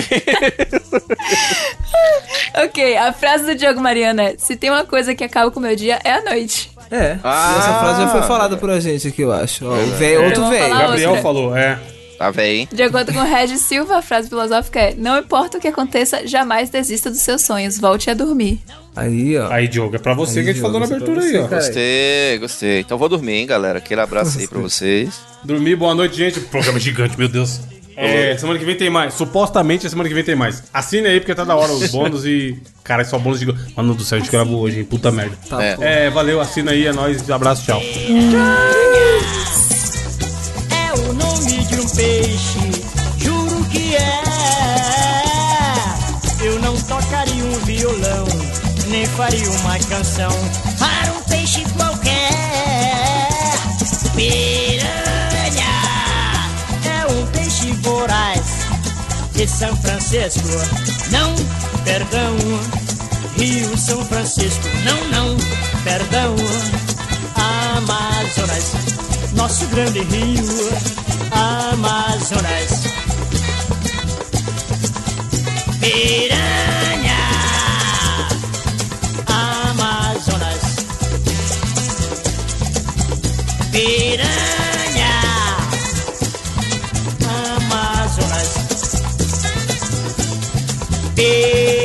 [LAUGHS] Ok, a frase do Diogo Mariano é: Se tem uma coisa que acaba com o meu dia, é a noite. É, Ah. essa frase já foi falada por a gente aqui, eu acho. Ó, o véio, outro velho. Gabriel outra. falou, é. Tá hein? De acordo com o Regis Silva, a frase filosófica é: Não importa o que aconteça, jamais desista dos seus sonhos, volte a dormir. Aí, ó. Aí, Diogo, é pra você Aí, que a gente falou na Diogo, abertura é aí, ó. você, Gostei, gostei. Então vou dormir, hein, galera. Aquele abraço aí pra vocês. Dormir, boa noite, gente. Programa gigante, meu Deus. É, semana que vem tem mais. Supostamente, semana que vem tem mais. Assine aí, porque tá da hora os [LAUGHS] bônus e. Cara, é só bônus de. Mano do céu, a gente gravou hoje, hein? Puta merda. Tá, É. É, valeu, assina aí, é nóis. Abraço, tchau. É peixe, juro que é. Eu não tocaria um violão, nem faria uma canção para um peixe qualquer. Piranha é um peixe voraz de São Francisco. Não, perdão. Rio São Francisco, não, não, perdão. Amazonas, nosso grande rio Amazonas. Piranha, Amazonas. Piranha, Amazonas. Piranha.